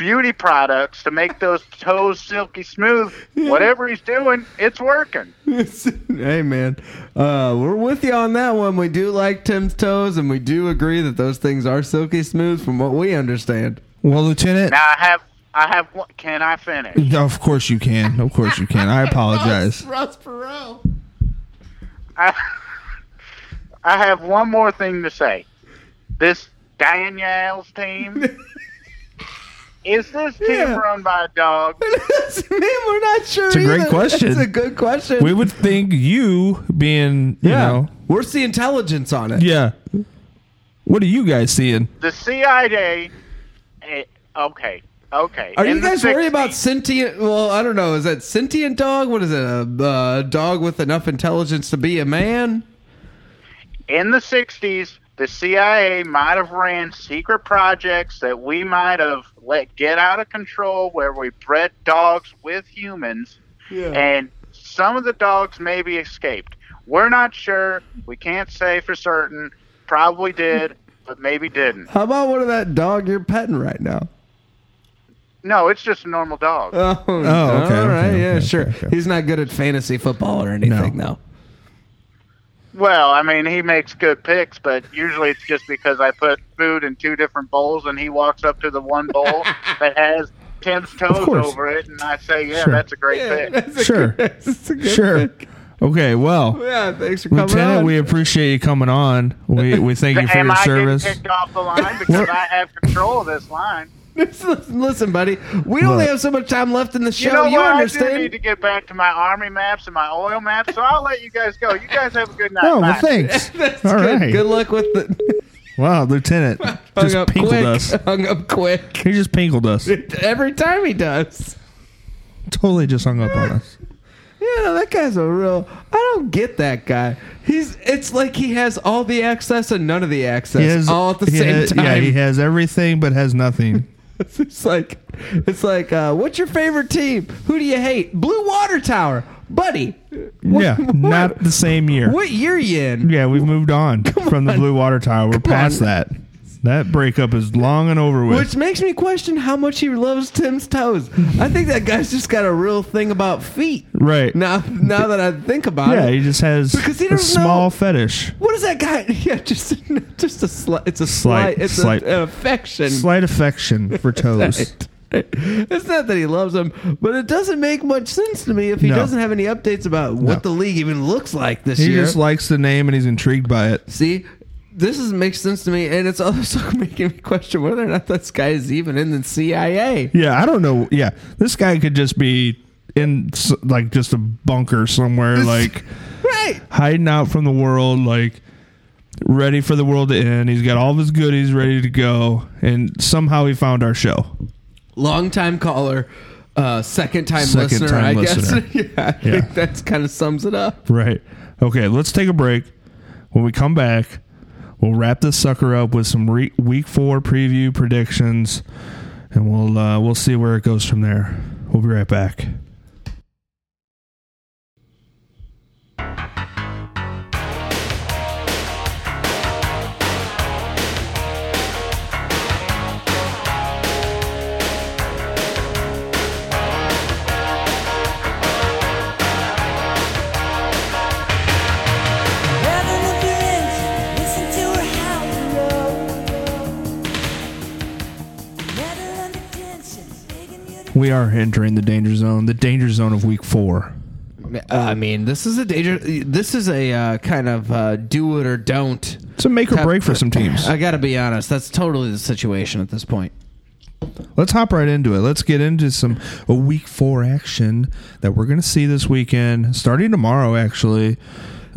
beauty products to make those toes silky smooth. Whatever he's doing, it's working. hey man, uh, we're with you on that one. We do like Tim's toes, and we do agree that those things are silky smooth, from what we understand. Well, Lieutenant, Now I have, I have. one- Can I finish? of course you can. Of course you can. I apologize. Ross Perot. I, I have one more thing to say. This Danielle's team. Is this team Yeah. run by a dog? Man, we're not sure. It's a great either. question. It's a good question. We would think you being, you yeah, know, where's the intelligence on it? yeah. What are you guys seeing? The CIA. eh, okay, okay. Are In you the guys worried about sentient? Well, I don't know. Is that sentient dog? What is it? A uh, dog with enough intelligence to be a man? in the 60s, the CIA might have ran secret projects that we might have let get out of control where we bred dogs with humans, and some of the dogs maybe escaped. We're not sure. We can't say for certain. Probably did, but maybe didn't. How about one of that dog you're petting right now? No, it's just a normal dog. Oh, oh okay, all right, okay, yeah, okay, sure. okay, okay. He's not good at fantasy football or anything, No. though. Well, I mean, he makes good picks, but usually it's just because I put food in two different bowls, and he walks up to the one bowl that has Tim's toes over it, and I say, "Yeah, Sure. that's a great pick." that's a Sure. good- that's a good Sure. pick. Okay, well, Yeah, thanks for coming Lieutenant, on. we appreciate you coming on. We we thank you for Am your I service. getting kicked off the line because I have control of this line? Listen, buddy, we only have so much time left in the show. You know what? I do need to get back to my army maps and my oil maps, so I'll let you guys go. You guys have a good night. Oh, well, Bye. thanks. That's All good. right. Good luck with the. Wow, Lieutenant just up pinkled quick. us. Hung up quick. He just pinkled us. Every time he does. Totally just hung up on us. Yeah, that guy's a real. I don't get that guy. He's. It's like he has all the access and none of the access has all at the same has- time. Yeah, he has everything but has nothing. It's like, it's like, uh, what's your favorite team? Who do you hate? Blue Water Tower, buddy. What- yeah, what- not the same year. What year you in? Yeah, we've moved on from the Blue Water Tower. We're past on. that. That breakup is long and over with. Which makes me question how much he loves Tim's toes. I think that guy's just got a real thing about feet. right. Now, now that I think about yeah, it, Yeah, he just has Because he a small know- fetish. what is that guy? Yeah, just just a slight. It's a Slight- slight. It's slight- a, an affection. Slight affection for toes. It's not that he loves them, but it doesn't make much sense to me if he No. doesn't have any updates about what No. the league even looks like this He year. He just likes the name and he's intrigued by it. See, this is makes sense to me, and it's also making me question whether or not this guy is even in the CIA. Yeah, I don't know. Yeah, this guy could just be in like just a bunker somewhere, like Right. hiding out from the world, like ready for the world to end. He's got all of his goodies ready to go, and somehow he found our show. Long time caller, uh, second time Second listener. time I listener. guess. yeah, I Yeah. think that's kind of sums it up. Right. Okay, let's take a break. When we come back, we'll wrap this sucker up with some re- week four preview predictions, and we'll uh, we'll see where it goes from there. We'll be right back. We are entering the danger zone, the danger zone of week four. Uh, I mean, this is a danger. This is a uh, kind of uh, do it or don't. It's a make or break for some teams. I got to be honest. That's totally the situation at this point. Let's hop right into it. Let's get into some a week four action that we're going to see this weekend, starting tomorrow. Actually,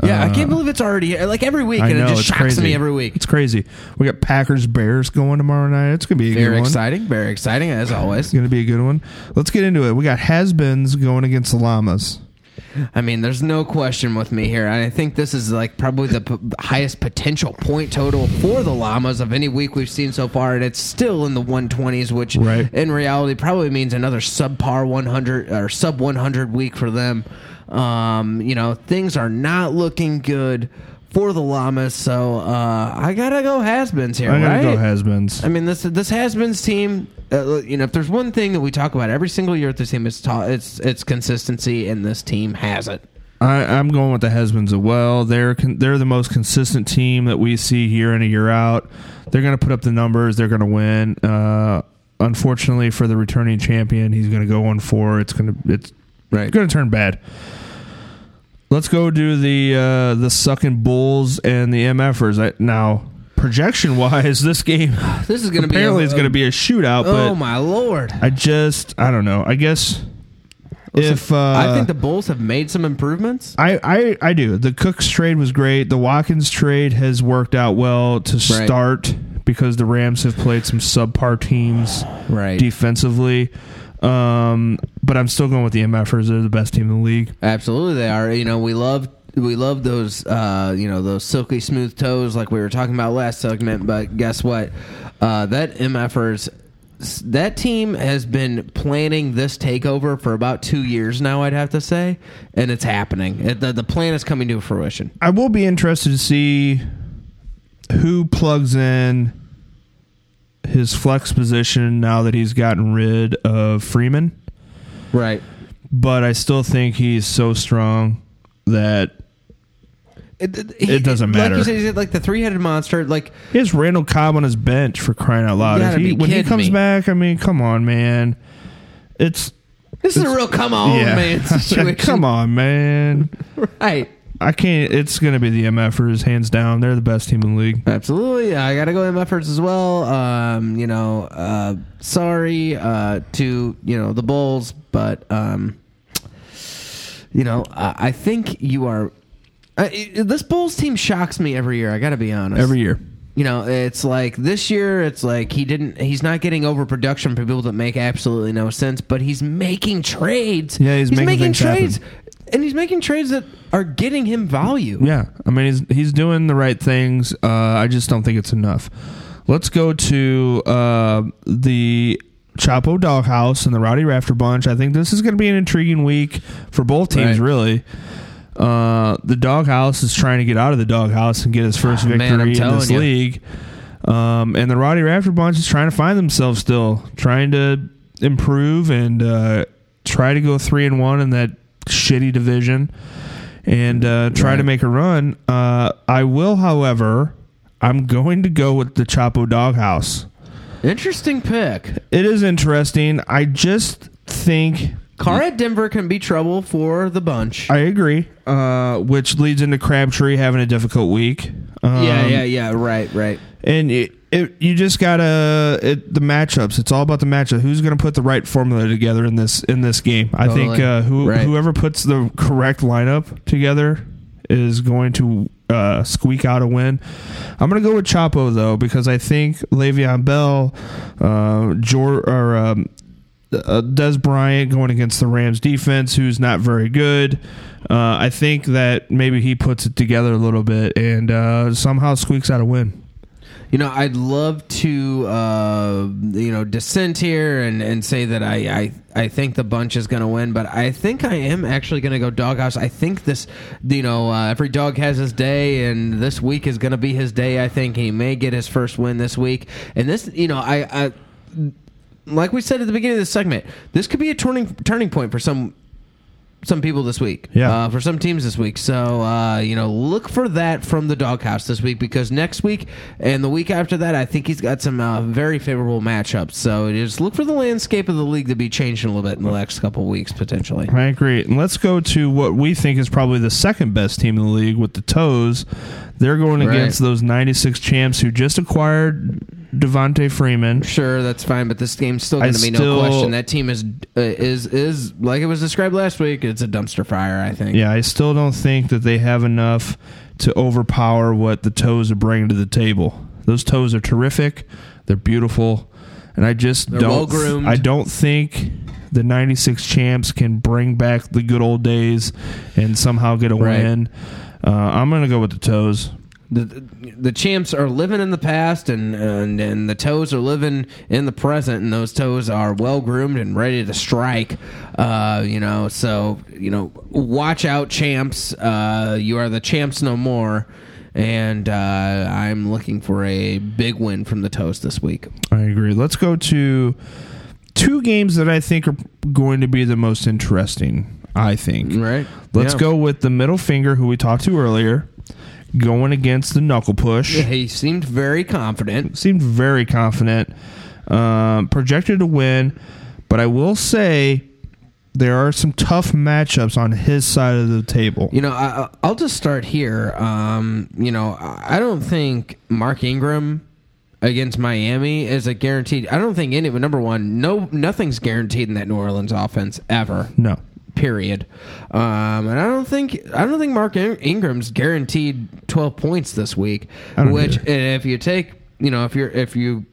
Yeah, I Uh, can't believe it's already here. like every week, I and know it just shocks crazy. me every week. It's crazy. We got Packers Bears going tomorrow night. It's going to be a Very good one. exciting. Very exciting as always. It's going to be a good one. Let's get into it. We got Has-Beens going against the Llamas. I mean, there's no question with me here. I think this is like probably the p- highest potential point total for the Llamas of any week we've seen so far, and it's still in the 120s, which Right. in reality probably means another subpar 100 or sub 100 week for them. Um, you know, things are not looking good for the Llamas, so uh, I gotta go has-beens here, I'm going right? go Has-Beens. I mean, this this has-beens team. Uh, you know, if there's one thing that we talk about every single year at this team, it's ta- it's it's consistency, and this team has it. I, I'm going with the Has-Beens as well. They're con- they're the most consistent team that we see year in and year out. They're going to put up the numbers. They're going to win. Uh, unfortunately for the returning champion, he's going to go one four. It's going to it's Right. going to turn bad. Let's go do the uh, the sucking bulls and the MFers. I, now, projection wise, this game This is going to be apparently a- is going to be a shootout. Oh my lord! I just I don't know. I guess if uh, I think the Bulls have made some improvements. I, I I do. The Cooks trade was great. The Watkins trade has worked out well to start because the Rams have played some subpar teams Right. defensively. Um, but I'm still going with the MFers. They're the best team in the league. Absolutely, they are. You know, we love we love those uh, you know those silky smooth toes like we were talking about last segment. But guess what? Uh, that MFers that team has been planning this takeover for about two years now. I'd have to say, and it's happening. It, the, the plan is coming to fruition. I will be interested to see who plugs in his flex position now that he's gotten rid of Freeman. Right. But I still think he's so strong that It, It doesn't matter. Like you said, he's like the three headed monster. Like He has Randall Cobb on his bench for crying out loud. If he, when he comes me. back, I mean, come on, man. It's this is a real come on yeah. man situation. come on, man. right. I can't. It's going to be the MFers, hands down. They're the best team in the league. Absolutely, I gotta go MFers as well. Um, you know, uh, sorry uh, to you know the Bulls, but um, you know, I, I think you are. Uh, it- this Bulls team shocks me every year. I gotta be honest. Every year. You know, it's like this year, it's like he didn't, he's not getting overproduction for people that make absolutely no sense, but he's making trades. Yeah, he's making things trades. happen. And he's making trades that are getting him value. Yeah, I mean, he's he's doing the right things. Uh, I just don't think it's enough. Let's go to uh, the Chapo Doghouse and the Rowdy Rafter Bunch. I think this is going to be an intriguing week for both teams, Right. really. Uh, the Doghouse is trying to get out of the Doghouse and get his first Ah, man, victory I'm in this you. league. Um, and the Rowdy Rafter Bunch is trying to find themselves still, trying to improve and uh, try to go three and one in that shitty division and uh, try to make a run. Uh, I will, however, I'm going to go with the Chapo Doghouse. Interesting pick. It is interesting. I just think Carr at Denver can be trouble for the bunch. I agree, uh, which leads into Crabtree having a difficult week. Um, yeah, yeah, yeah. Right, right. And it, it, you just gotta it, the matchups. It's all about the matchup. Who's going to put the right formula together in this in this game? I think uh, who Right. whoever puts the correct lineup together is going to uh, squeak out a win. I'm going to go with Chapo though because I think Le'Veon Bell, uh, Jor, or um, uh, Dez Bryant going against the Rams defense, who's not very good. Uh, I think that maybe he puts it together a little bit and uh, somehow squeaks out a win. You know, I'd love to, uh, you know, dissent here and, and say that I, I, I think the bunch is going to win, but I think I am actually going to go doghouse. I think this, you know, uh, every dog has his day, and this week is going to be his day. I think he may get his first win this week, and this, you know, I, I like we said at the beginning of this segment, this could be a turning turning point for some some people this week. Yeah. Uh, for some teams this week. So, uh, you know, look for that from the doghouse this week because next week and the week after that, I think he's got some uh, very favorable matchups. So just look for the landscape of the league to be changing a little bit in the next couple weeks, potentially. I agree. And let's go to what we think is probably the second best team in the league with the Toes. They're going Right. against those 96 champs who just acquired Devonta Freeman. Sure, that's fine, but this game's still going to be no question. That team is uh, is is like it was described last week. It's a dumpster fire. I think. Yeah, I still don't think that they have enough to overpower what the Toes are bringing to the table. Those Toes are terrific. They're beautiful. And I just They're don't well-groomed. I don't think the 96 champs can bring back the good old days and somehow get a Right. win. Uh, I'm going to go with the Toes. The the champs are living in the past and, and and the toes are living in the present and those toes are well groomed and ready to strike uh you know so you know watch out champs uh you are the champs no more and uh i'm looking for a big win from the toes this week I agree. Let's go to two games that I think are going to be the most interesting. I think. right Let's Yeah. go with the middle finger, who we talked to earlier, going against the knuckle push. he seemed very confident Seemed very confident, um, projected to win, but I will say there are some tough matchups on his side of the table. You know, I, I'll just start here. Um, you know, I I don't think Mark Ingram against Miami is a guaranteed. I don't think any. But Number one, no, nothing's guaranteed in that New Orleans offense ever. No. Period. Um, and I don't think I don't think Mark Ingram's guaranteed twelve points this week. Which, either. if you take, you know, if you're if you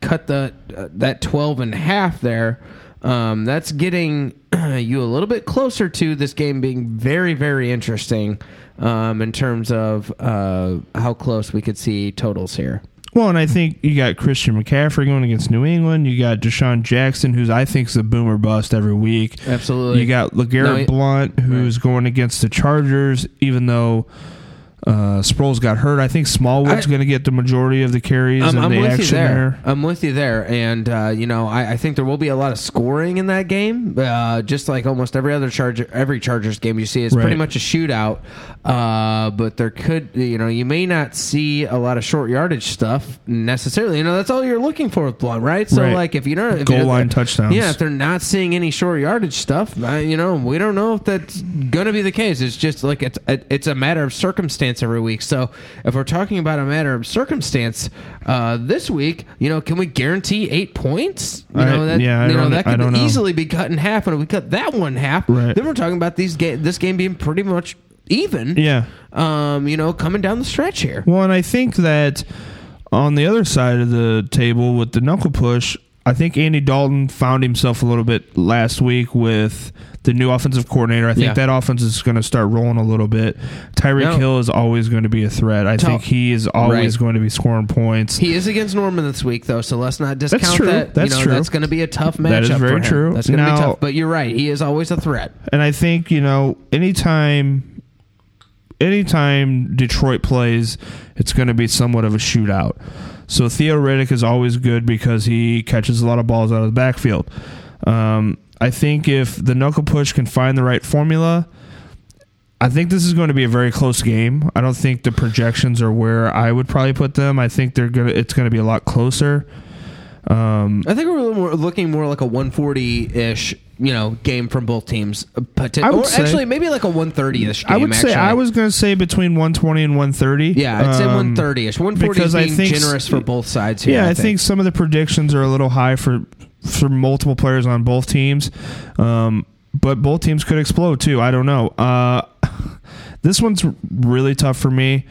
cut the uh, that 12 and a half there um, that's getting you a little bit closer to this game being very very interesting um, in terms of uh, how close we could see totals here Well, and I think you got Christian McCaffrey going against New England. You got DeSean Jackson, who's I think is a boomer bust every week. Absolutely. You got LeGarrette No, Blount, who's going against the Chargers, even though uh, Sproles got hurt. I think Smallwood's going to get the majority of the carries I'm, and I'm the with you action there. there. I'm with you there, and uh, you know, I, I think there will be a lot of scoring in that game. Uh, just like almost every other Charger, every Chargers game you see, it's pretty much a shootout. Uh, but there could, you know, you may not see a lot of short yardage stuff necessarily. You know, that's all you're looking for with Blount, right? So, Right. like, if you don't if Goal you line touchdowns. yeah, if they're not seeing any short yardage stuff, uh, you know, we don't know if that's going to be the case. It's just like it's it's a matter of circumstance every week. So if we're talking about a matter of circumstance uh, this week, you know, can we guarantee eight points? You I- know, that yeah, I you know that could easily be cut in half, and if we cut that one in half, Right. then we're talking about these ga- this game being pretty much even. Yeah. Um, you know, coming down the stretch here. Well, and I think that on the other side of the table with the knuckle push, I think Andy Dalton found himself a little bit last week with the new offensive coordinator. I think Yeah. that offense is going to start rolling a little bit. Tyreek No. Hill is always going to be a threat. I Tell- think he is always Right. going to be scoring points. He is against Norman this week, though, so let's not discount true. that. That's you know, true. That's going to be a tough matchup. That is very true. That's going to be tough. But you're right. He is always a threat. And I think, you know, anytime anytime Detroit plays, it's going to be somewhat of a shootout. So Theo Riddick is always good because he catches a lot of balls out of the backfield. Um, I think if the knuckle push can find the right formula, I think this is going to be a very close game. I don't think the projections are where I would probably put them. I think they're gonna. It's going to be a lot closer. Um, I think we're more, looking more like a 140 ish, you know, game from both teams. Uh, I would or say- actually, maybe like a 130 ish. I would say actually. I was going to say between 120 and 130. Yeah, I'd say Um, 130 ish. 140 because is I think- generous for both sides here. Yeah, I think. some of the predictions are a little high for for multiple players on both teams, um, but both teams could explode too. I don't know. Uh, this one's really tough for me.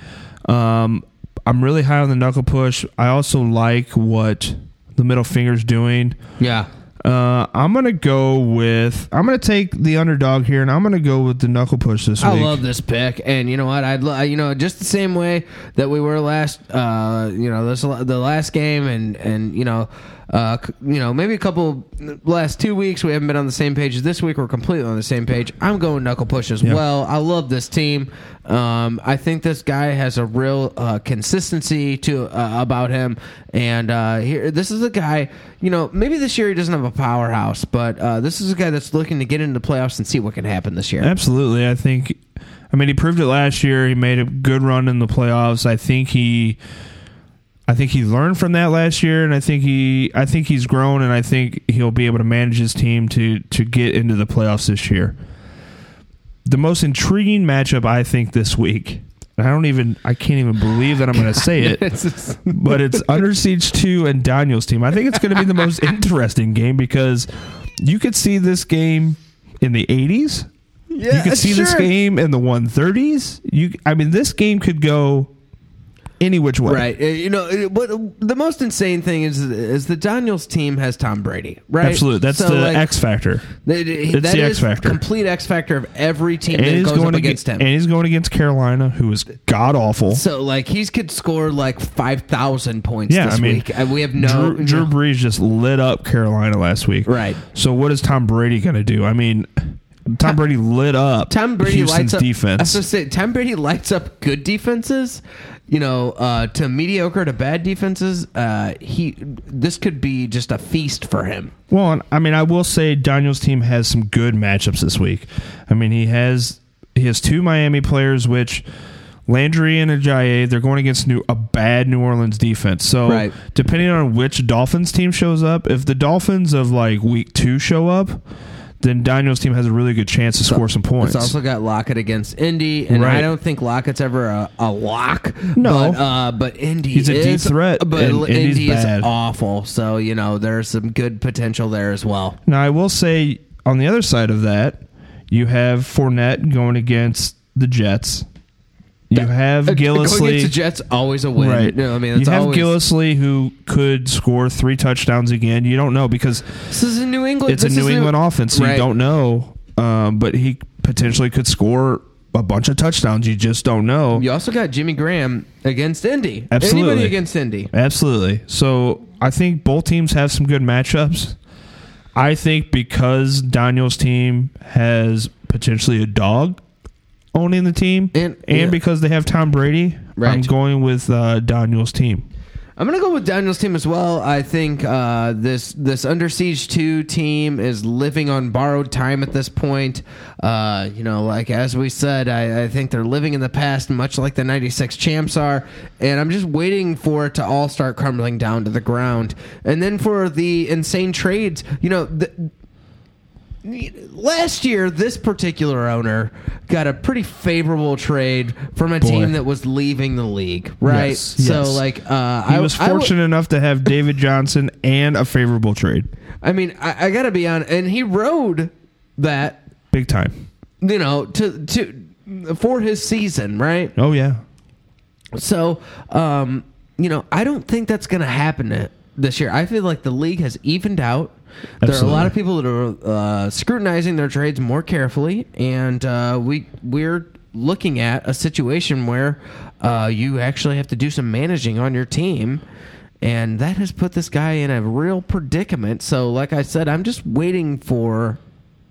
Um, I'm really high on the knuckle push. I also like what the middle finger's doing. Yeah. Uh, I'm gonna go with I'm gonna take the underdog here, and I'm gonna go with the knuckle push this I week. I love this pick, and you know what? I'd lo- you know just the same way that we were last, uh, you know, this the last game, and and you know, uh, you know, maybe a couple last two weeks we haven't been on the same page. This week we're completely on the same page. I'm going knuckle push as Yeah. well. I love this team. Um, I think this guy has a real uh, consistency to uh, about him, and uh, here this is a guy. You know, maybe this year he doesn't have a powerhouse, but uh, this is a guy that's looking to get into the playoffs and see what can happen this year. Absolutely. I think I mean he proved it last year. He made a good run in the playoffs. I think he I think he learned from that last year and I think he I think he's grown and I think he'll be able to manage his team to to get into the playoffs this year. The most intriguing matchup I think this week. I don't even I can't even believe that I'm going to say it. but it's Under Siege 2 and Daniel's team. I think it's going to be the most interesting game because you could see this game in the 80s Yeah, you could see this game in the 130s. You, I mean, this game could go any which way. Right. Uh, You know, uh, what the most insane thing is is the Daniels team has Tom Brady, right? Absolutely, that's So, the like, X factor. that- It's the is X factor. Complete X factor of every team And that he's goes going up against against him. and he's going against Carolina, who is god awful. so like he's could score like five thousand points Yeah, this I mean, week. And we have no Drew, Drew Brees just lit up Carolina last week. Right. So what is Tom Brady going to do? I mean, Tom Brady lit up Tom Brady Houston's lights up defense. I was gonna say Tom Brady lights up good defenses. You know, uh, to mediocre to bad defenses. Uh, he this could be just a feast for him. Well, I mean, I will say Daniel's team has some good matchups this week. I mean, he has he has two Miami players, which Landry and Ajayi, they're going against new a bad New Orleans defense. So, Right. depending on which Dolphins team shows up, if the Dolphins of like week two show up, then Daniel's team has a really good chance to score some points. It's also got Lockett against Indy, and Right. I don't think Lockett's ever a, a lock. No. but, uh, but Indy He's a deep threat, But and Indy's Indy is awful. So you know there's some good potential there as well. Now, I will say on the other side of that, you have Fournette going against the Jets. You have Uh, Going Gillislee. against the Jets always a win. Right. No, I mean you have always, Gillislee who could score three touchdowns again. You don't know because This is a New England. it's a New England offense. So Right. You don't know, um, but he potentially could score a bunch of touchdowns. You just don't know. You also got Jimmy Graham against Indy. Absolutely. Anybody against Indy. Absolutely. So I think both teams have some good matchups. I think because Daniel's team has potentially a dog owning the team, And- and, yeah. because they have Tom Brady, Right. I'm going with uh, Daniel's team. I'm gonna go with Daniel's team as well. I think uh, this this Under Siege two team is living on borrowed time at this point. Uh, you know, like as we said, I, I think they're living in the past, much like the '96 champs are. And I'm just waiting for it to all start crumbling down to the ground. And then for the insane trades, you know. The, Last year, this particular owner got a pretty favorable trade from a Boy. team that was leaving the league, right? Yes, so, yes. like, uh, He I was I fortunate enough to have David Johnson and a favorable trade. I mean, I, I got to be on, and he rode that, Big time. you know, to to for his season, right? Oh yeah. So, um, you know, I don't think that's going to happen this year. I feel like the league has evened out. There are a lot of people that are uh, scrutinizing their trades more carefully, and uh, we we're looking at a situation where uh, you actually have to do some managing on your team, and that has put this guy in a real predicament. So, like I said, I'm just waiting for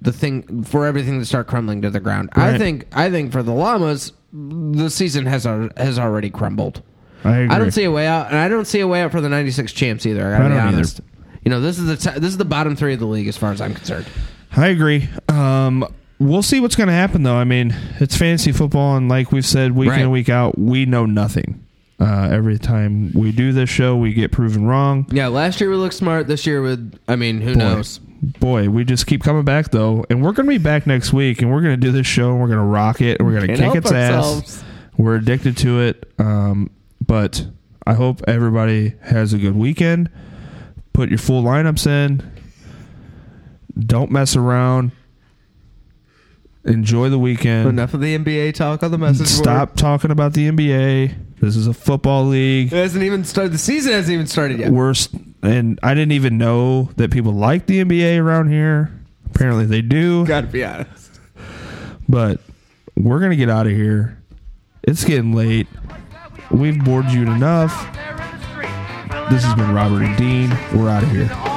the thing for everything to start crumbling to the ground. I think I think for the Llamas, the season has al- has already crumbled. I agree. I don't see a way out, and I don't see a way out for the '96 champs either. I gotta I be don't either. You know, this is the t- this is the bottom three of the league as far as I'm concerned. I agree. Um, we'll see what's going to happen, though. I mean, it's fantasy football, and like we've said week in Right. and week out, we know nothing. Uh, every time we do this show, we get proven wrong. Yeah, last year we looked smart. This year, with I mean, who Boy, knows? Boy, we just keep coming back though, and we're going to be back next week, and we're going to do this show, and we're going to rock it, and we're going to Can't kick its ourselves. ass. We're addicted to it, um, but I hope everybody has a good weekend. Put your full lineups in. Don't mess around. Enjoy the weekend. Enough of the NBA talk on the message board. Stop talking about the NBA. This is a football league. It hasn't even started. The season hasn't even started yet. Worst, and I didn't even know that people like the NBA around here. Apparently, they do. Gotta be honest. But we're gonna get out of here. It's getting late. We've bored you enough. This has been Robert and Dean. We're out of here.